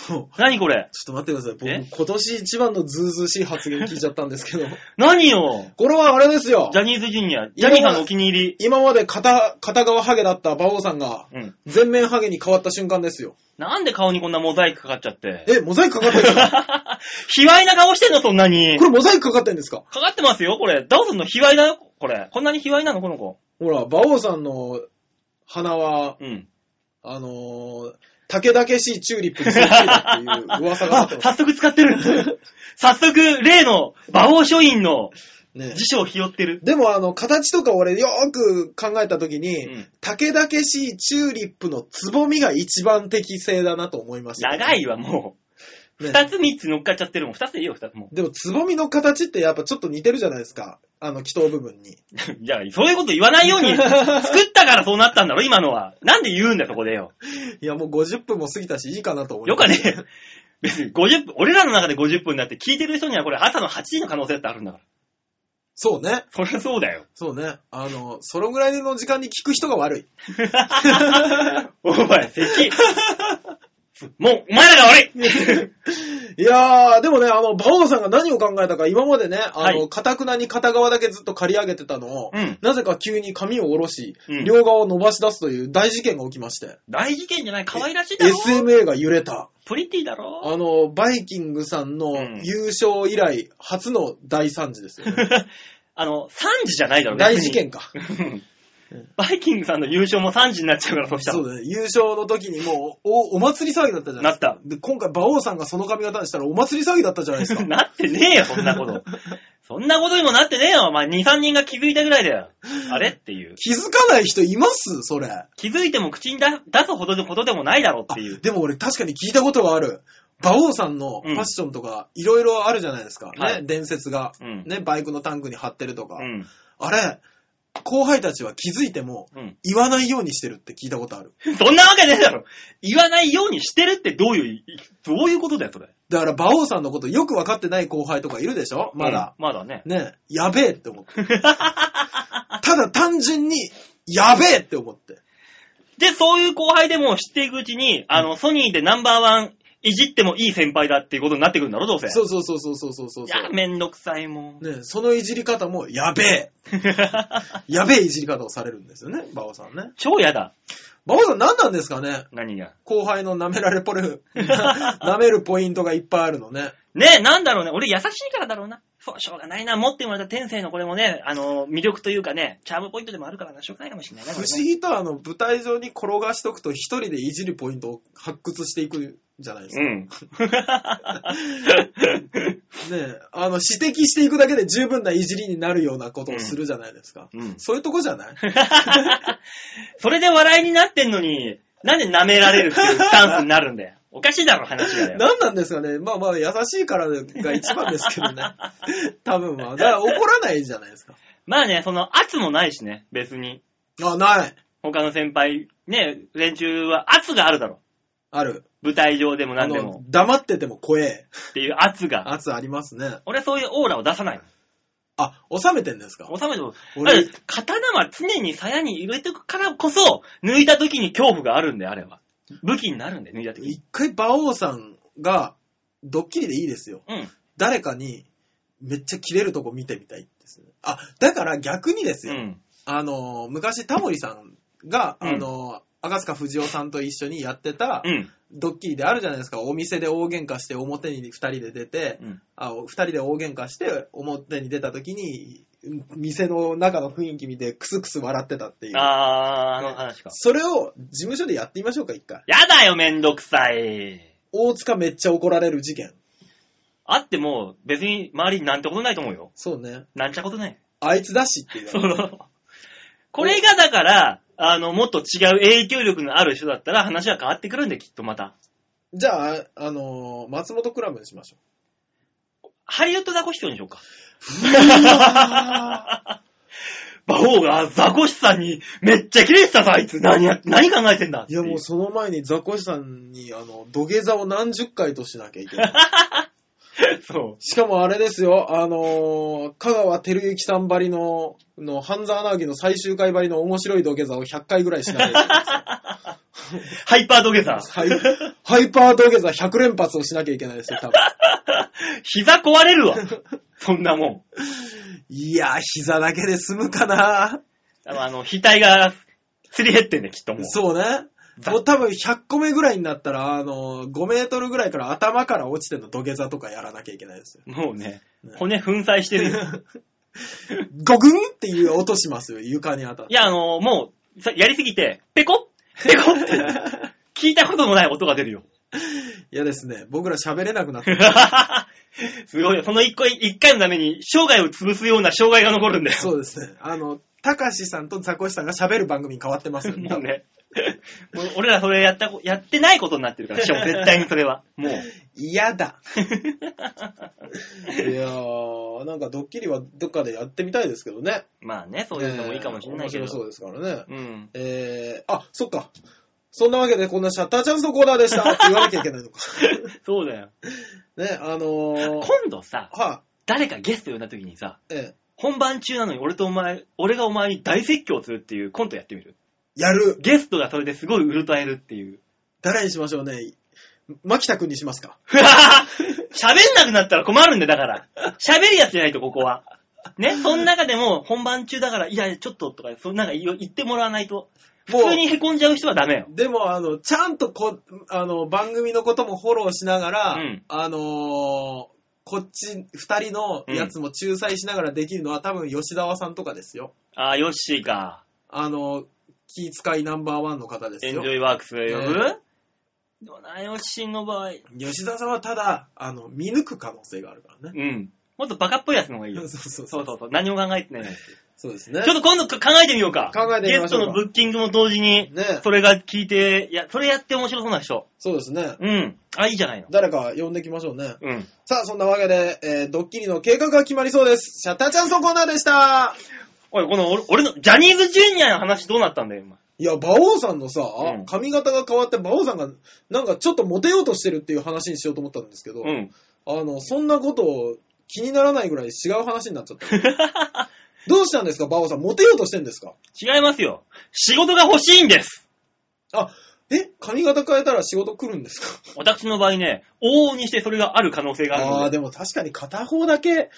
ちょっ何これと待ってください。え？僕、今年一番のズうずうしい発言聞いちゃったんですけど。何よこれはあれですよジ。ャニーズジュニア？ジャニーさんのお気に入り？今まで片、片側ハゲだった馬王さんが、うん。全面ハゲに変わった瞬間ですよ。なんで顔にこんなモザイクかかっちゃって？え、モザイクかかってるんですか卑猥な顔してんのそんなに？こ。れモザイクかかってんですか？かかってますよこれ。どうすんの？卑猥だよこれ。こんなに卑猥なのこの子。ほら、馬王さんの鼻は、うん。あのー、竹々しいチューリップにそっくりだっていう噂があ立って、ま早速使ってる。早速、例の馬王書院のす。ね辞書を拾ってる。でもあの、形とか俺よーく考えたときに、うん竹々しいチューリップのつぼみが一番適正だなと思いました。長いわ、もう。ね二つ三つ乗っかっちゃってるもん。二つでいいよ、二つもでも、つぼみの形ってやっぱちょっと似てるじゃないですか。あの、気筒部分に。う。じゃあ、そういうこと言わないように、作ったからそうなったんだろ、今のは。なんで言うんだよ、そこでよ。いや、もう50分も過ぎたし、いいかなと思いよます。かね。別に50分、俺らの中で50分になって聞いてる人にはこれ朝の8時の可能性ってあるんだから。そうね。そりゃそうだよ。そうね。あの、そのぐらいの時間に聞く人が悪い。お前、咳。もう、お前らが悪い。いやー、でもね、あの、馬王さんが何を考えたか、今までね、あの、はい。かたくなに片側だけずっと刈り上げてたのを、うん。なぜか急に髪を下ろし、うん。両側を伸ばし出すという大事件が起きまして、大事件じゃない、可愛らしいだろ。SMA が揺れた。プリティだろ。あの、バイキングさんのうん。優勝以来、初の大惨事ですよね。あの、3時じゃないだろ、大事件か。別に。バイキングさんの優勝も3時になっちゃうから、そしたら。そうだね。優勝の時にもう、お、お祭り騒ぎだったじゃないですか。なったで、今回、馬王さんがその髪型にしたらお祭り騒ぎだったじゃないですか。なってねえよ、そんなこと。そんなことにもなってねえよ。まあ、2、3人が気づいたぐらいだよ。あれっていう。気づかない人います？それ。気づいても口に出出すほどでことでもないだろうっていう。でも俺確かに聞いたことがある。馬王さんのファッションとか、いろいろあるじゃないですか。ね、はい伝説が、うんね、バイクのタンクに貼ってるとか。うん。あれ、後輩たちは気づいても、うん。言わないようにしてるって聞いたことある。そんなわけねえだろ。言わないようにしてるってどういう、どういうことだよ、それ。だから馬王さんのことよく分かってない後輩とかいるでしょ？まだ。うんまだね。ね、やべえって思って。ただ単純に、やべえって思って。で、そういう後輩でも知っていくうちに、あの、ソニーでナンバーワンいじってもいい先輩だっていうことになってくるんだろ、どうせ。そうそうそうそうそうそうそう。いや、めんどくさいもん。ね、そのいじり方も、やべえ。やべえいじり方をされるんですよね、馬王さんね。超やだ。馬王さん何なんですかね？何が？後輩の舐められポル、舐めるポイントがいっぱいあるのね。ねなんだろうね。俺優しいからだろうな。そう、しょうがないな。持ってもらった天性のこれもね、あの、魅力というかね、チャームポイントでもあるからな。しょうがないかもしれないね。不思議とあの、舞台上に転がしとくと一人でいじるポイントを発掘していくんじゃないですか。うん。ねあの、指摘していくだけで十分ないじりになるようなことをするじゃないですか。うん。そういうとこじゃない？それで笑いになってんのに、なんで舐められるっていうスタンスになるんだよ。おかしいだろ、話がよ。何なんですかねまあまあ、優しいからが一番ですけどね。多分は。だから怒らないじゃないですか。まあね、その圧もないしね、別に。あ、ない。他の先輩、ね、連中は圧があるだろ。ある。舞台上でも何でも。、黙ってても怖え。っていう圧が。圧ありますね。俺はそういうオーラを出さないあ、収めてんですか？の。収めても、俺だって刀は常に鞘に入れてくからこそ、抜いた時に恐怖があるんだよ、あれは。武器になるんだよ、抜いた時に。一回馬王さんが、ドッキリでいいですよ。うん。誰かに、めっちゃ切れるとこ見てみたいですね。あ、だから逆にですよ。うん。あの、昔タモリさんが、うんあの、赤塚不二夫さんと一緒にやってたうん。ドッキリであるじゃないですか。お店で大喧嘩して表に二人で出て、うん。あ二人で大喧嘩して表に出た時に、店の中の雰囲気見てクスクス笑ってたっていう。あー、あの話か。それを事務所でやってみましょうか、一回。やだよ、めんどくさい。大塚めっちゃ怒られる事件。あっても、別に周りになんてことないと思うよ。そうね。なんちゃことない。あいつだしっていう。そう。これがだから、あの、もっと違う影響力のある人だったら話は変わってくるんで、きっとまた。じゃあ、あのー松本クラブにしましょハリウッドザコシショウにしようか。馬王がザコシさんにめっちゃキレてたぞ、あいつ。何や、何考えてんだいやもうその前にザコシさんに、あの、土下座を何十回としなきゃいけない。そしかもあれですよ、あのー香川照之さんばりの、の、半沢直樹の最終回ばりの面白い土下座を100回ぐらいしなきゃいけない。う。ハイパー土下座。ハイハイパー土下座100連発をしなきゃいけないですよ、多分。膝壊れるわ。そんなもん。いや、膝だけで済むかな多分あの、額がすり減ってんね、きっともう。そうね。もう多分100個目ぐらいになったら、あの、5メートルぐらいから頭から落ちての土下座とかやらなきゃいけないですよ。もうねね、骨粉砕してるよ。ゴグンっていう音しますよ、床に当たって。いや、あの、もう、さやりすぎて、ペコッペコッって、聞いたこともない音が出るよ。いやですね、僕ら喋れなくなって。すごいよ。その一個、一回のために、生涯を潰すような障害が残るんだよ。そうですね。あの、たかしさんとザコシさんが喋る番組に変わってますよ もうね。もう俺らそれやったこ、やってないことになってるから、しかも絶対にそれは。もう。嫌だ。いやー、なんかドッキリはどっかでやってみたいですけどね。まあね、そういうのもいいかもしれないけど。面白そうですからね。うん。えー、あ、そっか。そんなわけでこんなシャッターチャンスのコーナーでした って言わなきゃいけないのか。そうだよ。ね、あのー、今度さ、は誰かゲスト呼んだ時にさ、い、え本番中なのに俺とお前、俺がお前に大説教するっていうコントやってみる？ー、やる。ゲストがそれですごいうるたえるっていう。誰にしましょうね？牧田くんにしますか？喋んなくなったら困るんで、だから。喋るやつじゃないと、ここは。ね、その中でも本番中だから、いや、ちょっととか、そんなんか言言ってもらわないと。普通に凹んじゃう人はダメよ。でも、あの、ちゃんとこ、あの、番組のこともフォローしながら、うんあのーこっち、二人のやつも仲裁しながらできるのは多分吉沢さんとかですよ。あー、ヨッシーか。あの、気遣いナンバーワンの方ですよエンジョ。イワークス呼ぶ、ねでもな、ヨッシーの場合。吉沢さんはただ、あの、見抜く可能性があるからね。うん。もっとバカっぽいやつの方がいいよ。そうそうそそううそうそう。何も考えてないやつ。そうですね。ちょっと今度考えてみようか。考えてみましょうかゲストのブッキングも同時に、ねそれが聞いて、いや、それやって面白そうな人。そうですね。うん。あ、いいじゃないの。誰か呼んできましょうね。うん。さあ、そんなわけで、えードッキリの計画が決まりそうです。シャッターチャンスのコーナーでした。おい、この俺、俺の、ジャニーズジュニアの話どうなったんだよ、今。いや、馬王さんのさ、うん髪型が変わって馬王さんがなんかちょっとモテようとしてるっていう話にしようと思ったんですけど、うん。あの、そんなことを気にならないぐらい違う話になっちゃった。どうしたんですか、馬王さん？モテようとしてんですか？違いますよ。仕事が欲しいんです。あ、え髪型変えたら仕事来るんですか？私の場合ね、往々にしてそれがある可能性があるああー、ので。でも確かに片方だけ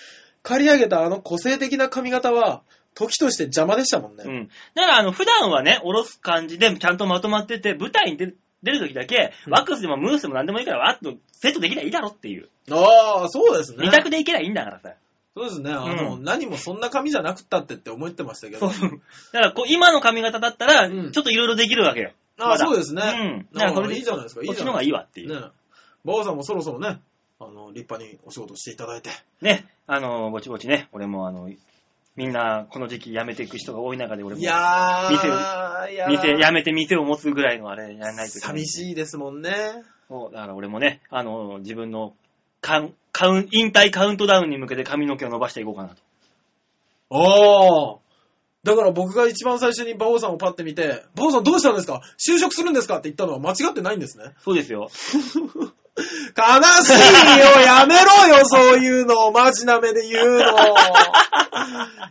刈り上げたあの個性的な髪型は、時として邪魔でしたもんね。うん。だから、あの、普段はね、おろす感じでちゃんとまとまってて、舞台に出る出る時だけ、うんワックスでもムースでも何でもいいから、わっとセットできりゃいいだろっていう。ああ、そうですね。二択でいけりゃいいんだからさ。そうですね。あの、うん何もそんな髪じゃなくったってって思ってましたけど。そう。だから、こう、今の髪型だったら、うんちょっといろいろできるわけよ。ああ、まだそうですね。うん。だから、それでいいじゃないですか。いいこっちじゃないの方がいいわっていう。ねバオさんもそろそろね、あの、立派にお仕事していただいて。ね、あの、ぼちぼちね、俺もあの、みんなこの時期辞めていく人が多い中で俺もいやー、店をいやー店、辞めて店を持つぐらいのあれやらないといけない。寂しいですもんね。そう、だから俺もね、あの、自分のカウン、カウン、引退カウントダウンに向けて髪の毛を伸ばしていこうかなと。ああ。だから僕が一番最初にバオさんをパッて見て、バオさんどうしたんですか？就職するんですか？って言ったのは間違ってないんですね。そうですよ。悲しいよやめろよそういうのマジな目で言うの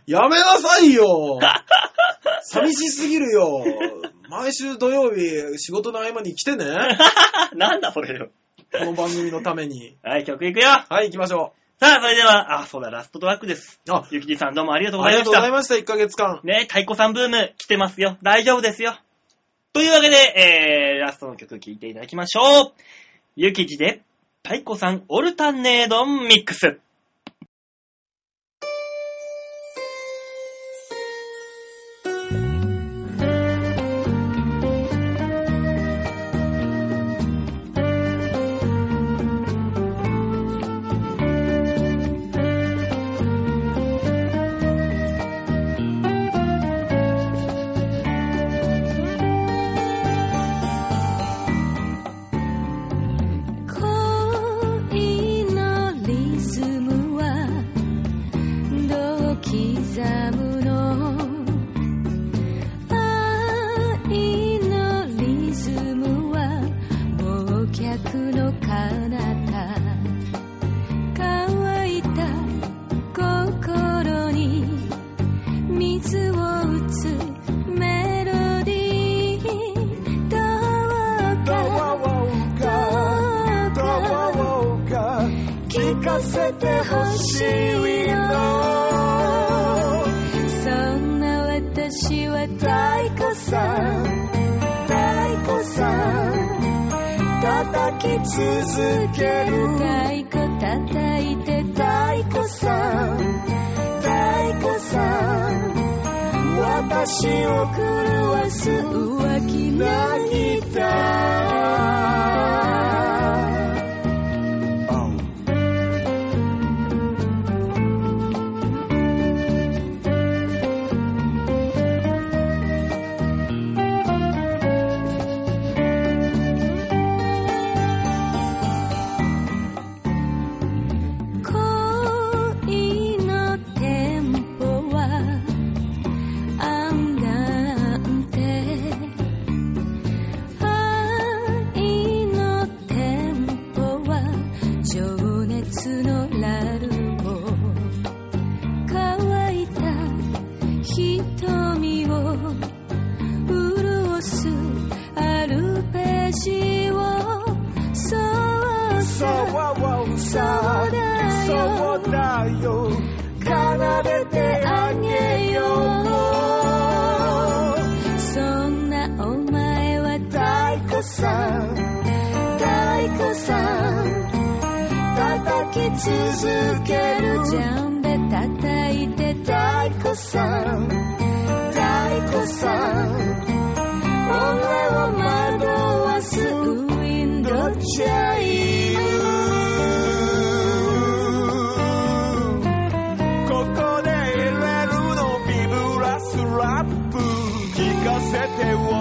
やめなさいよ寂しすぎるよ毎週土曜日仕事の合間に来てね なんだそれよ。この番組のために。はい、曲いくよ。はい、行きましょさあ、それでは、あ、そうだ、ラストトラックです。う。あ、ゆきじさんどうもありがとうごありがとうございました。ざいました、1ヶ月間。ね、太鼓さんブーム来てますよ。大丈夫ですよ。というわけで、えー、ラストの曲聴いていただきましょう。ゆきじで、太鼓さんオルタネードンミックス。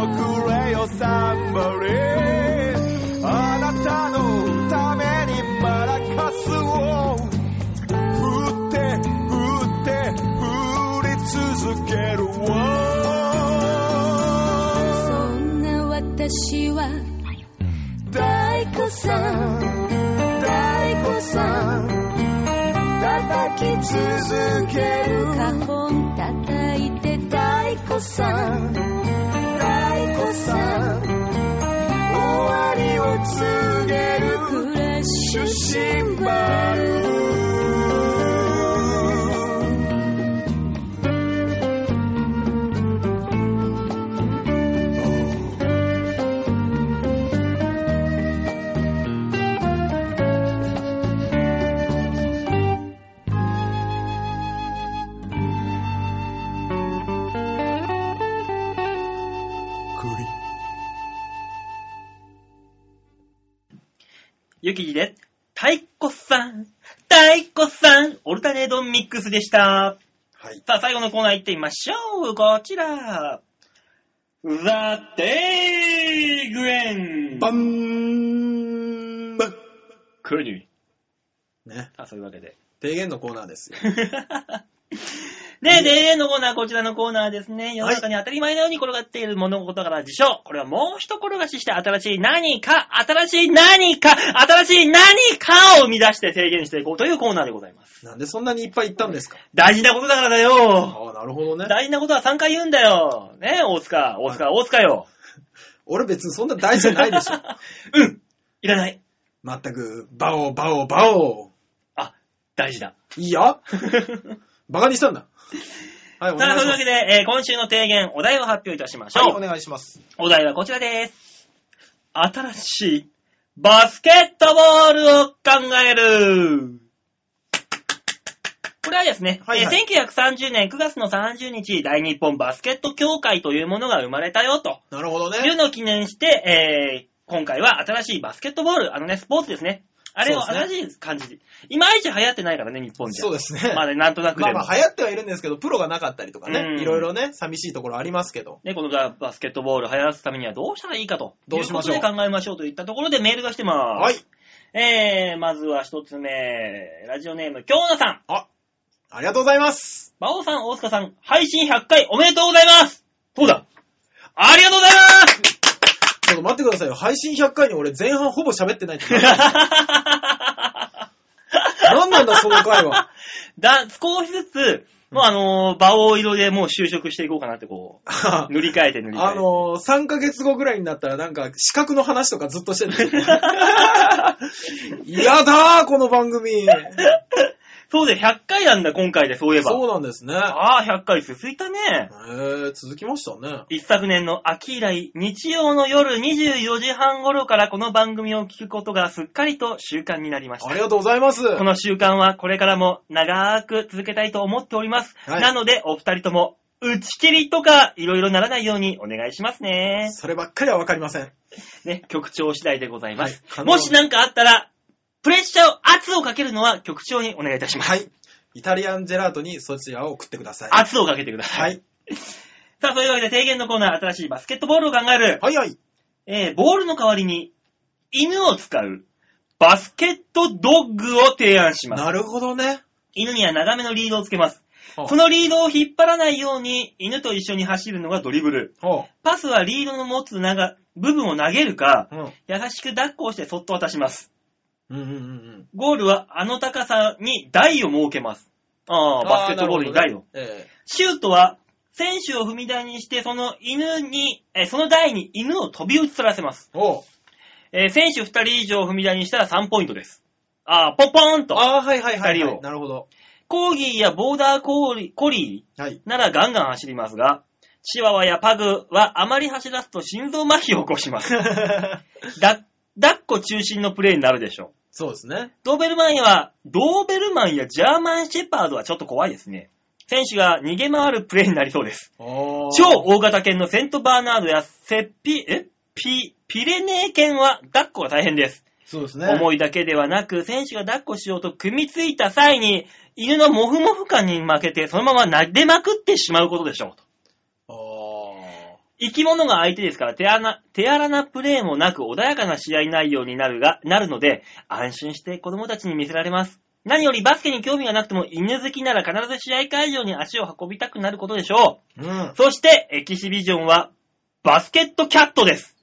くれよサンバリあなたのためにマラカスを。振って振って振り続けるわそんな私は太鼓さん。太鼓さん。叩き続ける。花本叩いて太鼓さんラでした。はい。さあ、最後のコーナー行ってみましょう。こちら。ザ・テイグレン。バンバクニね。さあ、そういうわけで。提言のコーナーですよ。ねえ、例のコーナー、こちらのコーナーですね。世の中に当たり前のように転がっている物事から事象。これはもう一転がしして新しい何か、新しい何か、新しい何かを生み出して提言していこうというコーナーでございます。なんでそんなにいっぱい言ったんですか？大事なことだからだよ。ああ、なるほどね。大事なことは3回言うんだよ。ねえ、大塚、大塚、大塚よ。俺別にそんな大事じゃないでしょ。うん。いらない。まったく、バオ、バオ、バオ。あ、大事だ。いいよ。バカにしたんだ。はい、おさあ。というわけで、えー今週の提言、お題を発表いたしましょう。はい、お願いします。お題はこちらです。新しいバスケットボールを考える。これはですね、はいはいえー1930年9月の30日、大日本バスケット協会というものが生まれたよとなるほどね。いうのを記念して、えー今回は新しいバスケットボール、あのね、スポーツですね。あれをそうです新しい感じで。いまいち流行ってないからね、日本じゃ。そうですね。まあね、なんとなくでも。まあまあ流行ってはいるんですけど、プロがなかったりとかうんね、いろいろね、寂しいところありますけど。ね、このバスケットボール流行らすためにはどうしたらいいかと。どうしましょういうことで考えましょうといったところでメールが来てます。はい。えー、まずは一つ目、ラジオネーム、京奈さん。あ、ありがとうございます。馬王さん、大塚さん、配信100回おめでとうございますそうだ？ありがとうございますと待ってくださいよ。配信100回に俺前半ほぼ喋ってないって何何なんだその回は。だ、少しずつ、もうあのー、馬王色でもう就職していこうかなってこあう、塗り替えて塗り替えて。のー、3ヶ月後ぐらいになったらなんか資格の話とかずっとしてる。嫌だー、この番組。そうで、100回なんだ、今回で、そういえば。そうなんですね。ああ、100回続いたね。へえ、続きましたね。一昨年の秋以来、日曜の夜24時半頃からこの番組を聞くことがすっかりと習慣になりましたあり。がとうございます。この習慣はこれからも長く続けたいと思っております。はいなので、お二人とも、打ち切りとか、いろいろならないようにお願いしますね。そればっかりはわかりません。ね、局長次第でございます。はいもし何かあったら、プレッシャーを、圧をかけるのは局長にお願いいたします。はい。イタリアンジェラートにそちらを送ってください。圧をかけてください。はい。さあ、というわけで提言のコーナー、新しいバスケットボールを考える。はいはい。えー、ボールの代わりに、犬を使う、バスケットドッグを提案します。なるほどね。犬には長めのリードをつけます。ほうこのリードを引っ張らないように、犬と一緒に走るのがドリブル。ほパスはリードの持つ長部分を投げるか、う。うん。優しく抱っこをしてそっと渡します。うんうんうんうん。ゴールはあの高さに台を設けます。ああ、バスケットボールに台を。あーなるほどねえシュートは、選手を踏み台にして、その犬に、えーその台に犬を飛び移らせます。えほえー選手2人以上踏み台にしたら3ポイントです。ああ、ポンポーンう。と。ああ、はいはいはい、は人をなるほど。コーギーやボーダーコーリコリはい。ーならガンガン走りますが、チワワやパグはあまり走らすと心臓麻痺を起こします。だ、抱っこ中心のプレーになるでしょう。そうですね。ドーベルマンや、ドーベルマンやジャーマンシェパードはちょっと怖いですね。選手が逃げ回るプレーになりそうです。超大型犬のセントバーナードやセッピ、え？ピ、ピレネー犬は抱っこが大変です。そうですね。重いだけではなく、選手が抱っこしようと組みついた際に、犬のモフモフ感に負けて、そのまま撫でまくってしまうことでしょうと。あ生き物が相手ですから手荒な、手荒なプレーもなく穏やかな試合内容になるが、なるので、安心して子供たちに見せられます。何よりバスケに興味がなくても犬好きなら必ず試合会場に足を運びたくなることでしょう。ーうん。そして、エキシビジョンは、バスケットキャットです。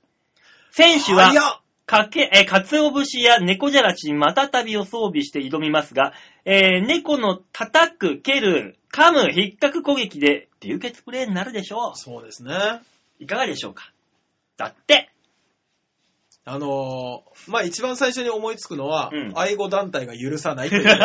選手は、かけ、えー、かつお節や猫じゃらしにまたたびを装備して挑みますが、えー猫の叩く、蹴る、噛む、引っかく攻撃で流血プレーになるでしょそうですね。う。いかがでしょうか？だって、あのー、まあ、一番最初に思いつくのは、うん愛護団体が許さないというやつ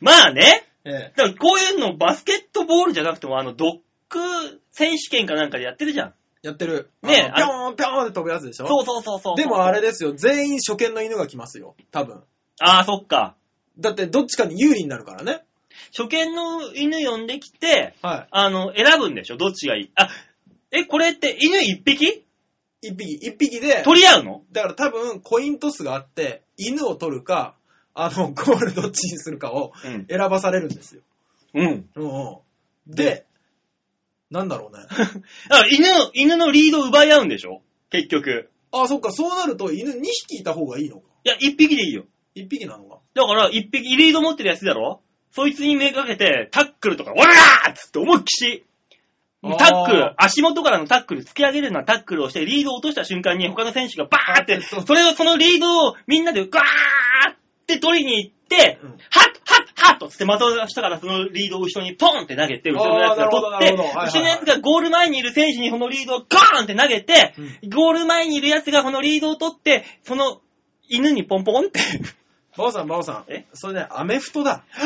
まあね、ですよね。ええだからこういうのバスケットボールじゃなくても、あの、ドッグ選手権かなんかでやってるじゃん。やってる。ねえあのぴょーんぴょーんって飛ぶやつでしょ？そうそうそうそう。でもあれですよ、全員初見の犬が来ますよ。多分。ああ、そっか。だってどっちかに有利になるからね。初見の犬呼んできて、はあの、選ぶんでしょ？どっちがいい？あ、え、これって犬一匹？い。一匹、一匹で、取り合うの？だから多分コイントスがあって、犬を取るか、あの、ゴールどっちにするかをうん。選ばされるんですよ。うん。うんうん。で、なんだろうね。だから犬の、犬のリードを奪い合うんでしょ？結局。あ、そっか、そうなると犬2匹いた方がいいのか。いや、一匹でいいよ。1匹なのか。だから、一匹、リード持ってるやつだろ？そいつにめがけて、タックルとか、オラーっつって思いっきし、タックル、足元からのタックル、突き上げるようなタックルをして、リードを落とした瞬間に他の選手がバーって、そうそれを、そのリードをみんなでガーって取りに行って、うん。ハッハッハッとつって的をしたからそのリードを後ろにポンって投げて、後ろのやつが取って。後ろのやつがゴール前にいる選手にこのリードをガーンって投げて、ゴール前にいるやつがこのリードを取って、その犬にポンポンって。バオさん、バオさん。え？それね、アメフトだ。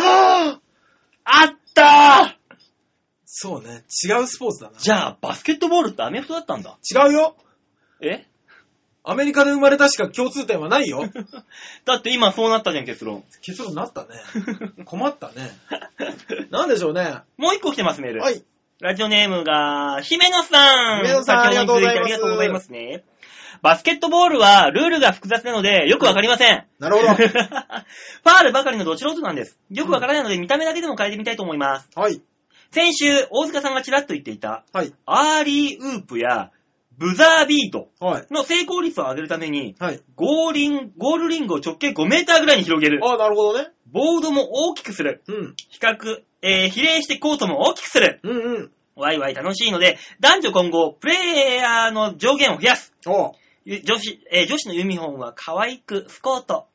あったーそうね、違うスポーツだな。じゃあ、バスケットボールってアメフトだったんだ。違うよえ？アメリカで生まれたしか共通点はないよ。だって今そうなったじゃん、結論。結論になったね。困ったね。なんでしょうね。もう一個来てます、メール。はい。ラジオネームが、姫野さん。姫野さんありがとうございますありがとうございますね。バスケットボールはルールが複雑なのでよくわかりません。なるほど。ファールばかりのど素人なんです。よくわからないので見た目だけでも変えてみたいと思います。はい。先週、大塚さんがちらっと言っていた、はい。アーリーウープやブザービートはい。の成功率を上げるために、はい。ゴーリン、ゴールリングを直径5メーターぐらいに広げる。ああ、なるほどね。ボードも大きくする。うん。比較、えー、比例してコートも大きくする。うんうん。ワイワイ楽しいので、男女混合、プレイヤーの上限を増やす。おうゆ女子、えー女子のユニフォームは可愛くスコート。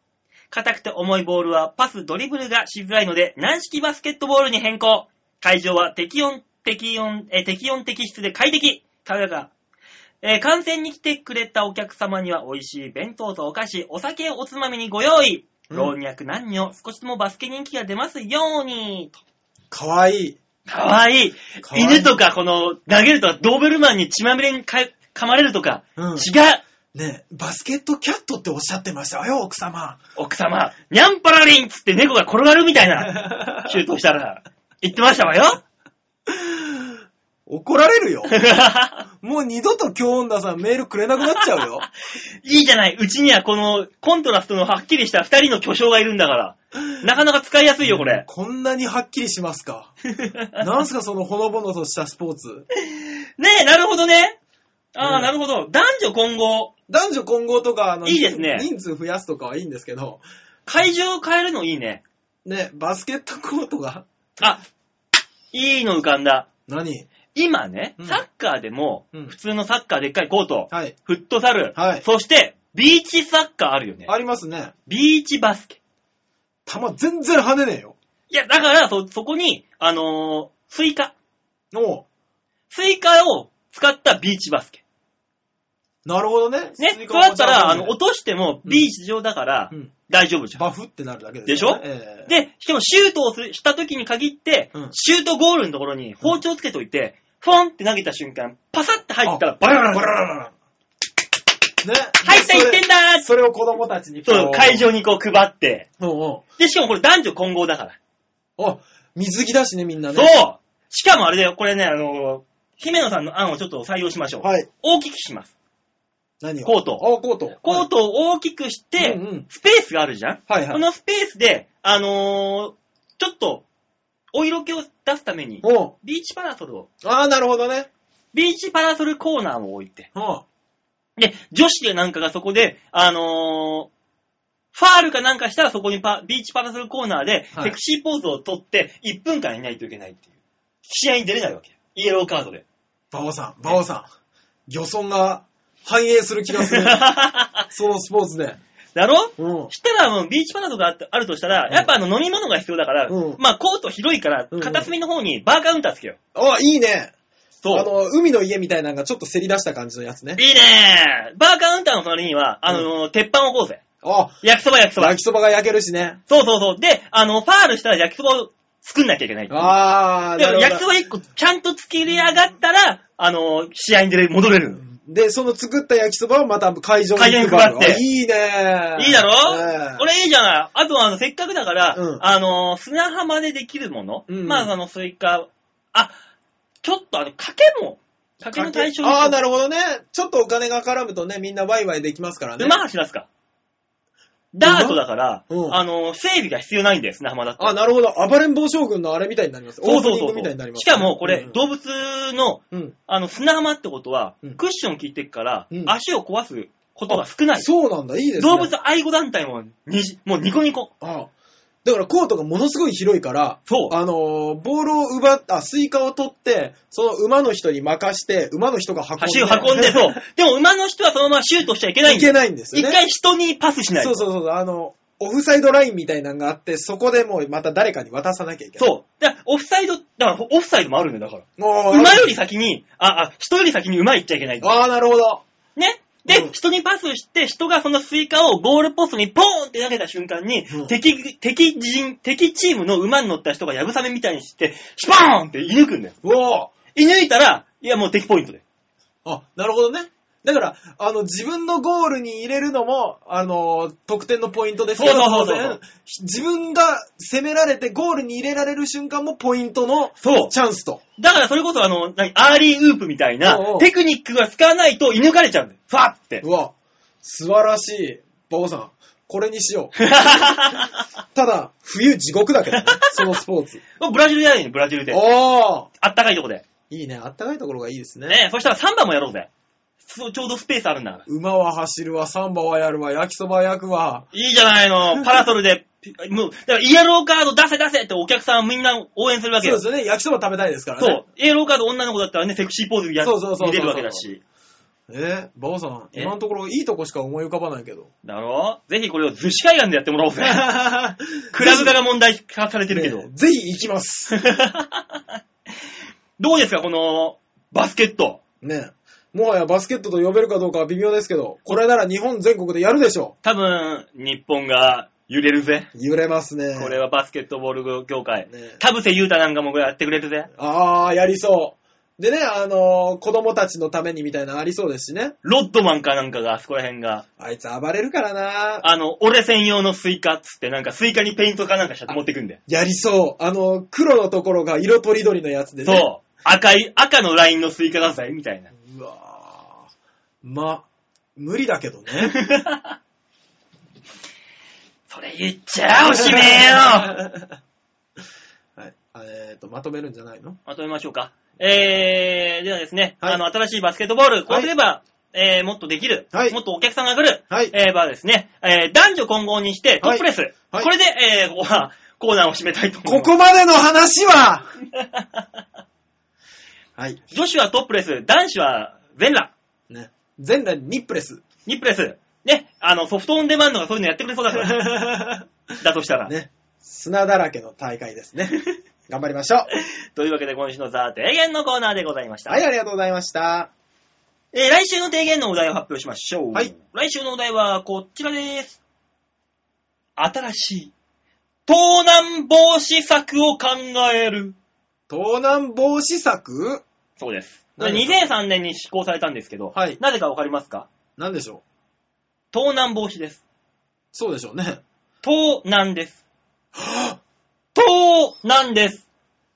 硬くて重いボールはパス、ドリブルがしづらいので、軟式バスケットボールに変更。会場は適温、適温、えー適温適湿で快適。ただが、えー観戦に来てくれたお客様には美味しい弁当とお菓子、お酒をおつまみにご用意。うん老若男女、少しでもバスケ人気が出ますように。とかわいい。かわいい。犬とか、この、投げるとか、ドーベルマンに血まみれにか噛まれるとか、うん違う。ねバスケットキャットっておっしゃってましたよ、奥様。奥様、ニャンパラリンっつって猫が転がるみたいな、シュートしたら、言ってましたわよ。怒られるよ。もう二度と京女さんメールくれなくなっちゃうよ。いいじゃない。うちにはこの、コントラストのはっきりした二人の巨匠がいるんだから。なかなか使いやすいよ、これ。こんなにはっきりしますか。なんすか、そのほのぼのとしたスポーツ。ねえ、なるほどね。ああ、うんなるほど。男女混合。男女混合とか、あの、いいですね人数増やすとかはいいんですけど、会場を変えるのいいね。ね、バスケットコートが、あ、いいの浮かんだ。何？今ね、うんサッカーでも、うん普通のサッカーでっかいコート、はい。フットサル、はいそして、ビーチサッカーあるよね。ありますね。ビーチバスケ。球全然跳ねねえよ。いや、だから、そ、そこに、あのースイカ。おうスイカを使ったビーチバスケ。なるほどね。ね。そうだったら、あの、落としてもビーチ上だから大丈夫じゃん。バフってなるだけでしょ？ええで、しかもシュートをした時に限って、うんシュートゴールのところに包丁つけといて、フォンって投げた瞬間、パサって入ったら、バラバラバラバラ。ね。入った1点だーそれを子供たちにそう、会場にこう配って。うんうん。で、しかもこれ男女混合だから。あ、水着だしね、みんなね。そうしかもあれだよ、これね、あのー姫野さんの案をちょっと採用しましょう。はい。大きくします。何を？コートあ、コート。コートを大きくして、うんうんスペースがあるじゃん、はいはい。このスペースで、あのーちょっと、お色気を出すために、ビーチパラソルを、ああ、なるほどね。ビーチパラソルコーナーを置いて、うん。で、女子でなんかがそこで、あのーファールかなんかしたらそこにパビーチパラソルコーナーで、はいセクシーポーズを取って、1分間いないといけないっていう。試合に出れないわけよ。イエローカードで。バオさん、バオさん。漁村が反映する気がする。そのスポーツで。だろ？うん。したらもうビーチパラソルがあってあるとしたら、うんやっぱあの飲み物が必要だから、うんまあコート広いから片隅の方にバーカウンターつけよう。あ、いいね。そう。あの、海の家みたいなのがちょっとせり出した感じのやつね。いいねバーカウンターの隣には、あの、鉄板を置こうぜ。あ、焼きそば焼きそば焼。きそばが焼けるしね。そうそうそう。で、あの、ファールしたら焼きそばを作んなきゃいけないっていう。あー、でもなるほど焼きそば1個ちゃんと作り上がったら、あの、試合に出れ戻れる。で、その作った焼きそばをまた会場に会場に配って。あいいね。いいだろ、ええ。これいいじゃない。あとは、あの、せっかくだから、うん。あの、砂浜でできるもの、うん。まあ、あの、スイカ、あ、ちょっとあの、賭けも、賭け？の対象にああ、なるほどね。ちょっとお金が絡むとね、みんなワイワイできますからね。馬走らすか。ダートだから、うんあの、整備が必要ないんだよ、砂浜だって。あ、なるほど。暴れん坊将軍のあれみたいになります。そうそうそうオープニングみたいになります。しかも、これ、うん動物の、うん。あの、砂浜ってことは、うんクッション効いてるから、うん足を壊すことが少ない。そうなんだ、いいですね。動物愛護団体もにじ、もうニコニコ。ああだからコートがものすごい広いから、そう。あのーボールを奪っあ、スイカを取って、その馬の人に任して、馬の人が運んで。足を運んで、そう。でも馬の人はそのままシュートしちゃいけないんいだよ。けないんですよね。一回人にパスしないと。そうそうそう、あの、オフサイドラインみたいなのがあって、そこでもうまた誰かに渡さなきゃいけない。そう。だからオフサイド、だからオフサイドもあるんだよ、だから。馬より先に、あ、あ、人より先に馬行っちゃいけない。ああ、なるほど。ね。で、うん人にパスして、人がそのスイカをゴールポストにポーンって投げた瞬間に、うん敵、敵人、敵チームの馬に乗った人がやぶさめみたいにして、シュパーンって射抜くんだよ。うお射抜いたら、いやもう敵ポイントで。あ、なるほどね。だから、あの、自分のゴールに入れるのも、あの、得点のポイントですけど、そうそうそうそう当然自分が攻められてゴールに入れられる瞬間もポイントのそう。チャンスと。だからそれこそあの、何アーリーウープみたいなおうおうテクニックが使わないと射抜かれちゃうんだよ。ファーって。うわ、素晴らしい。馬王さん、これにしよう。ただ、冬地獄だけどね、そのスポーツ。ブラジルやるよ、ブラジルで。おーあったかいとこで。いいね。あったかいところがいいですね。ねそしたらサンバもやろうぜ。そうちょうどスペースあるんだから。馬は走るわ、サンバはやるわ、焼きそば焼くわ。いいじゃないの。パラソルで、ピもう、だからイエローカード出せ出せってお客さんみんな応援するわけよ。そうですよね。焼きそば食べたいですからね。そう。イエローカード女の子だったらね、セクシーポーズやそうそうそうそう見れるわけだし。えバオさん、え？今のところいいとこしか思い浮かばないけど。だろ？ぜひこれを逗子海岸でやってもらおうぜ。クラブ化が問題化されてるけど。ねぜひ行きます。どうですか、この、バスケット。ねもはやバスケットと呼べるかどうかは微妙ですけど、これなら日本全国でやるでしょ多分、日本が揺れるぜ。揺れますね。これはバスケットボール業界。ね田臥勇太なんかもやってくれるぜ。あー、やりそう。でね、あのー子供たちのためにみたいなのありそうですしね。ロッドマンかなんかが、あそこら辺が、あいつ暴れるからなあの、俺専用のスイカっつって、なんかスイカにペイントかなんかしちゃって持ってくんだよ。やりそう。あの、黒のところが色とりどりのやつでね。そう。赤い、赤のラインのスイカだぜ、みたいな。う。わー。ま、無理だけどね。それ言っちゃおしめえよ。はい。えっ、と、まとめるんじゃないの？まとめましょうか。えー、ではですね、はい。あの、新しいバスケットボール、こうすれば、えー、もっとできる、はい。もっとお客さんが来る、はい。えー、場合ですね、えー、男女混合にして、トップレス、はい。これで、えー、ここは、コーナーを締めたいと思います。ここまでの話は はい。女子はトップレス、男子は全裸、ね。前代ニップレス。ニップレス、ね、あの、ソフトオンデマンドがそういうのやってくれそうだから、だとしたら。ね。砂だらけの大会ですね。頑張りましょう。というわけで今週のザ・提言のコーナーでございました。はい、ありがとうございました。えー来週の提言のお題を発表しましょう。はい。来週のお題はこちらです。新しい盗難防止策を考える。盗難防止策？そうです。何ですか2003年に施行されたんですけど、はいなぜかわかりますか？なんでしょう？盗難防止です。そうでしょうね。盗難です。盗難です。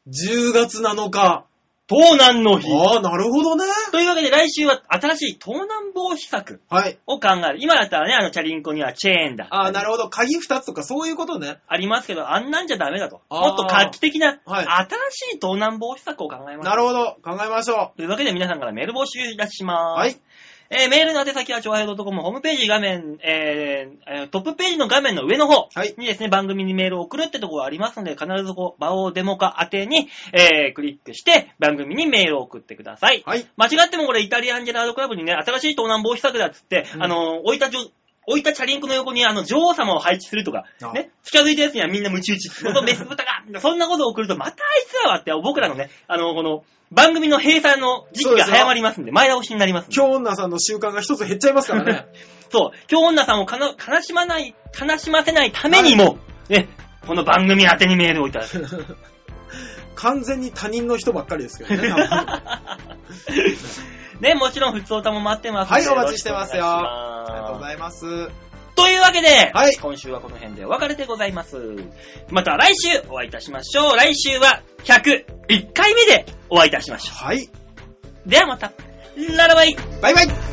10月7日。盗難の日。ああ、なるほどね。というわけで来週は新しい盗難防止策はい。を考える。今だったらね、あのチャリンコにはチェーンだ。ああ、なるほど。鍵2つとかそういうことね。ありますけど、あんなんじゃダメだと。あーもっと画期的な、はい新しい盗難防止策を考えます。なるほど。考えましょというわけで皆さんからメール募集いたしう。ます。はい。。えーメールの宛先は、超平洋 .com ホームページ画面、えーえートップページの画面の上の方はいにですね、番組にメールを送るってところがありますので、必ずこう、場をデモ化宛てに、えークリックして、番組にメールを送ってください。はい。間違ってもこれ、イタリアンジェラードクラブにね、新しい盗難防止策だっつって、うんあの、置いたじょ、置いたチャリンコの横にあの女王様を配置するとかあ、ね、近づいたやつにはみんなムチ打ち、このメス豚が、そんなことを送ると、またあいつらはって、僕らのね、あの、この、番組の閉鎖の時期が早まりますんで、前倒しになりますんで。今日女さんの習慣が一つ減っちゃいますからね。そう、今日女さんをかな悲しまない、悲しませないためにも、ね、この番組宛てにメールをいただく。完全に他人の人ばっかりですけどね。ね、もちろん、普通歌も待ってますはい、お待ちしてますよ。ありがとうございます。というわけで、はい今週はこの辺でお別れでございます。また来週お会いいたしましょう。来週は101回目でお会いいたしましょはい。う。ではまた、ララバイバイバイ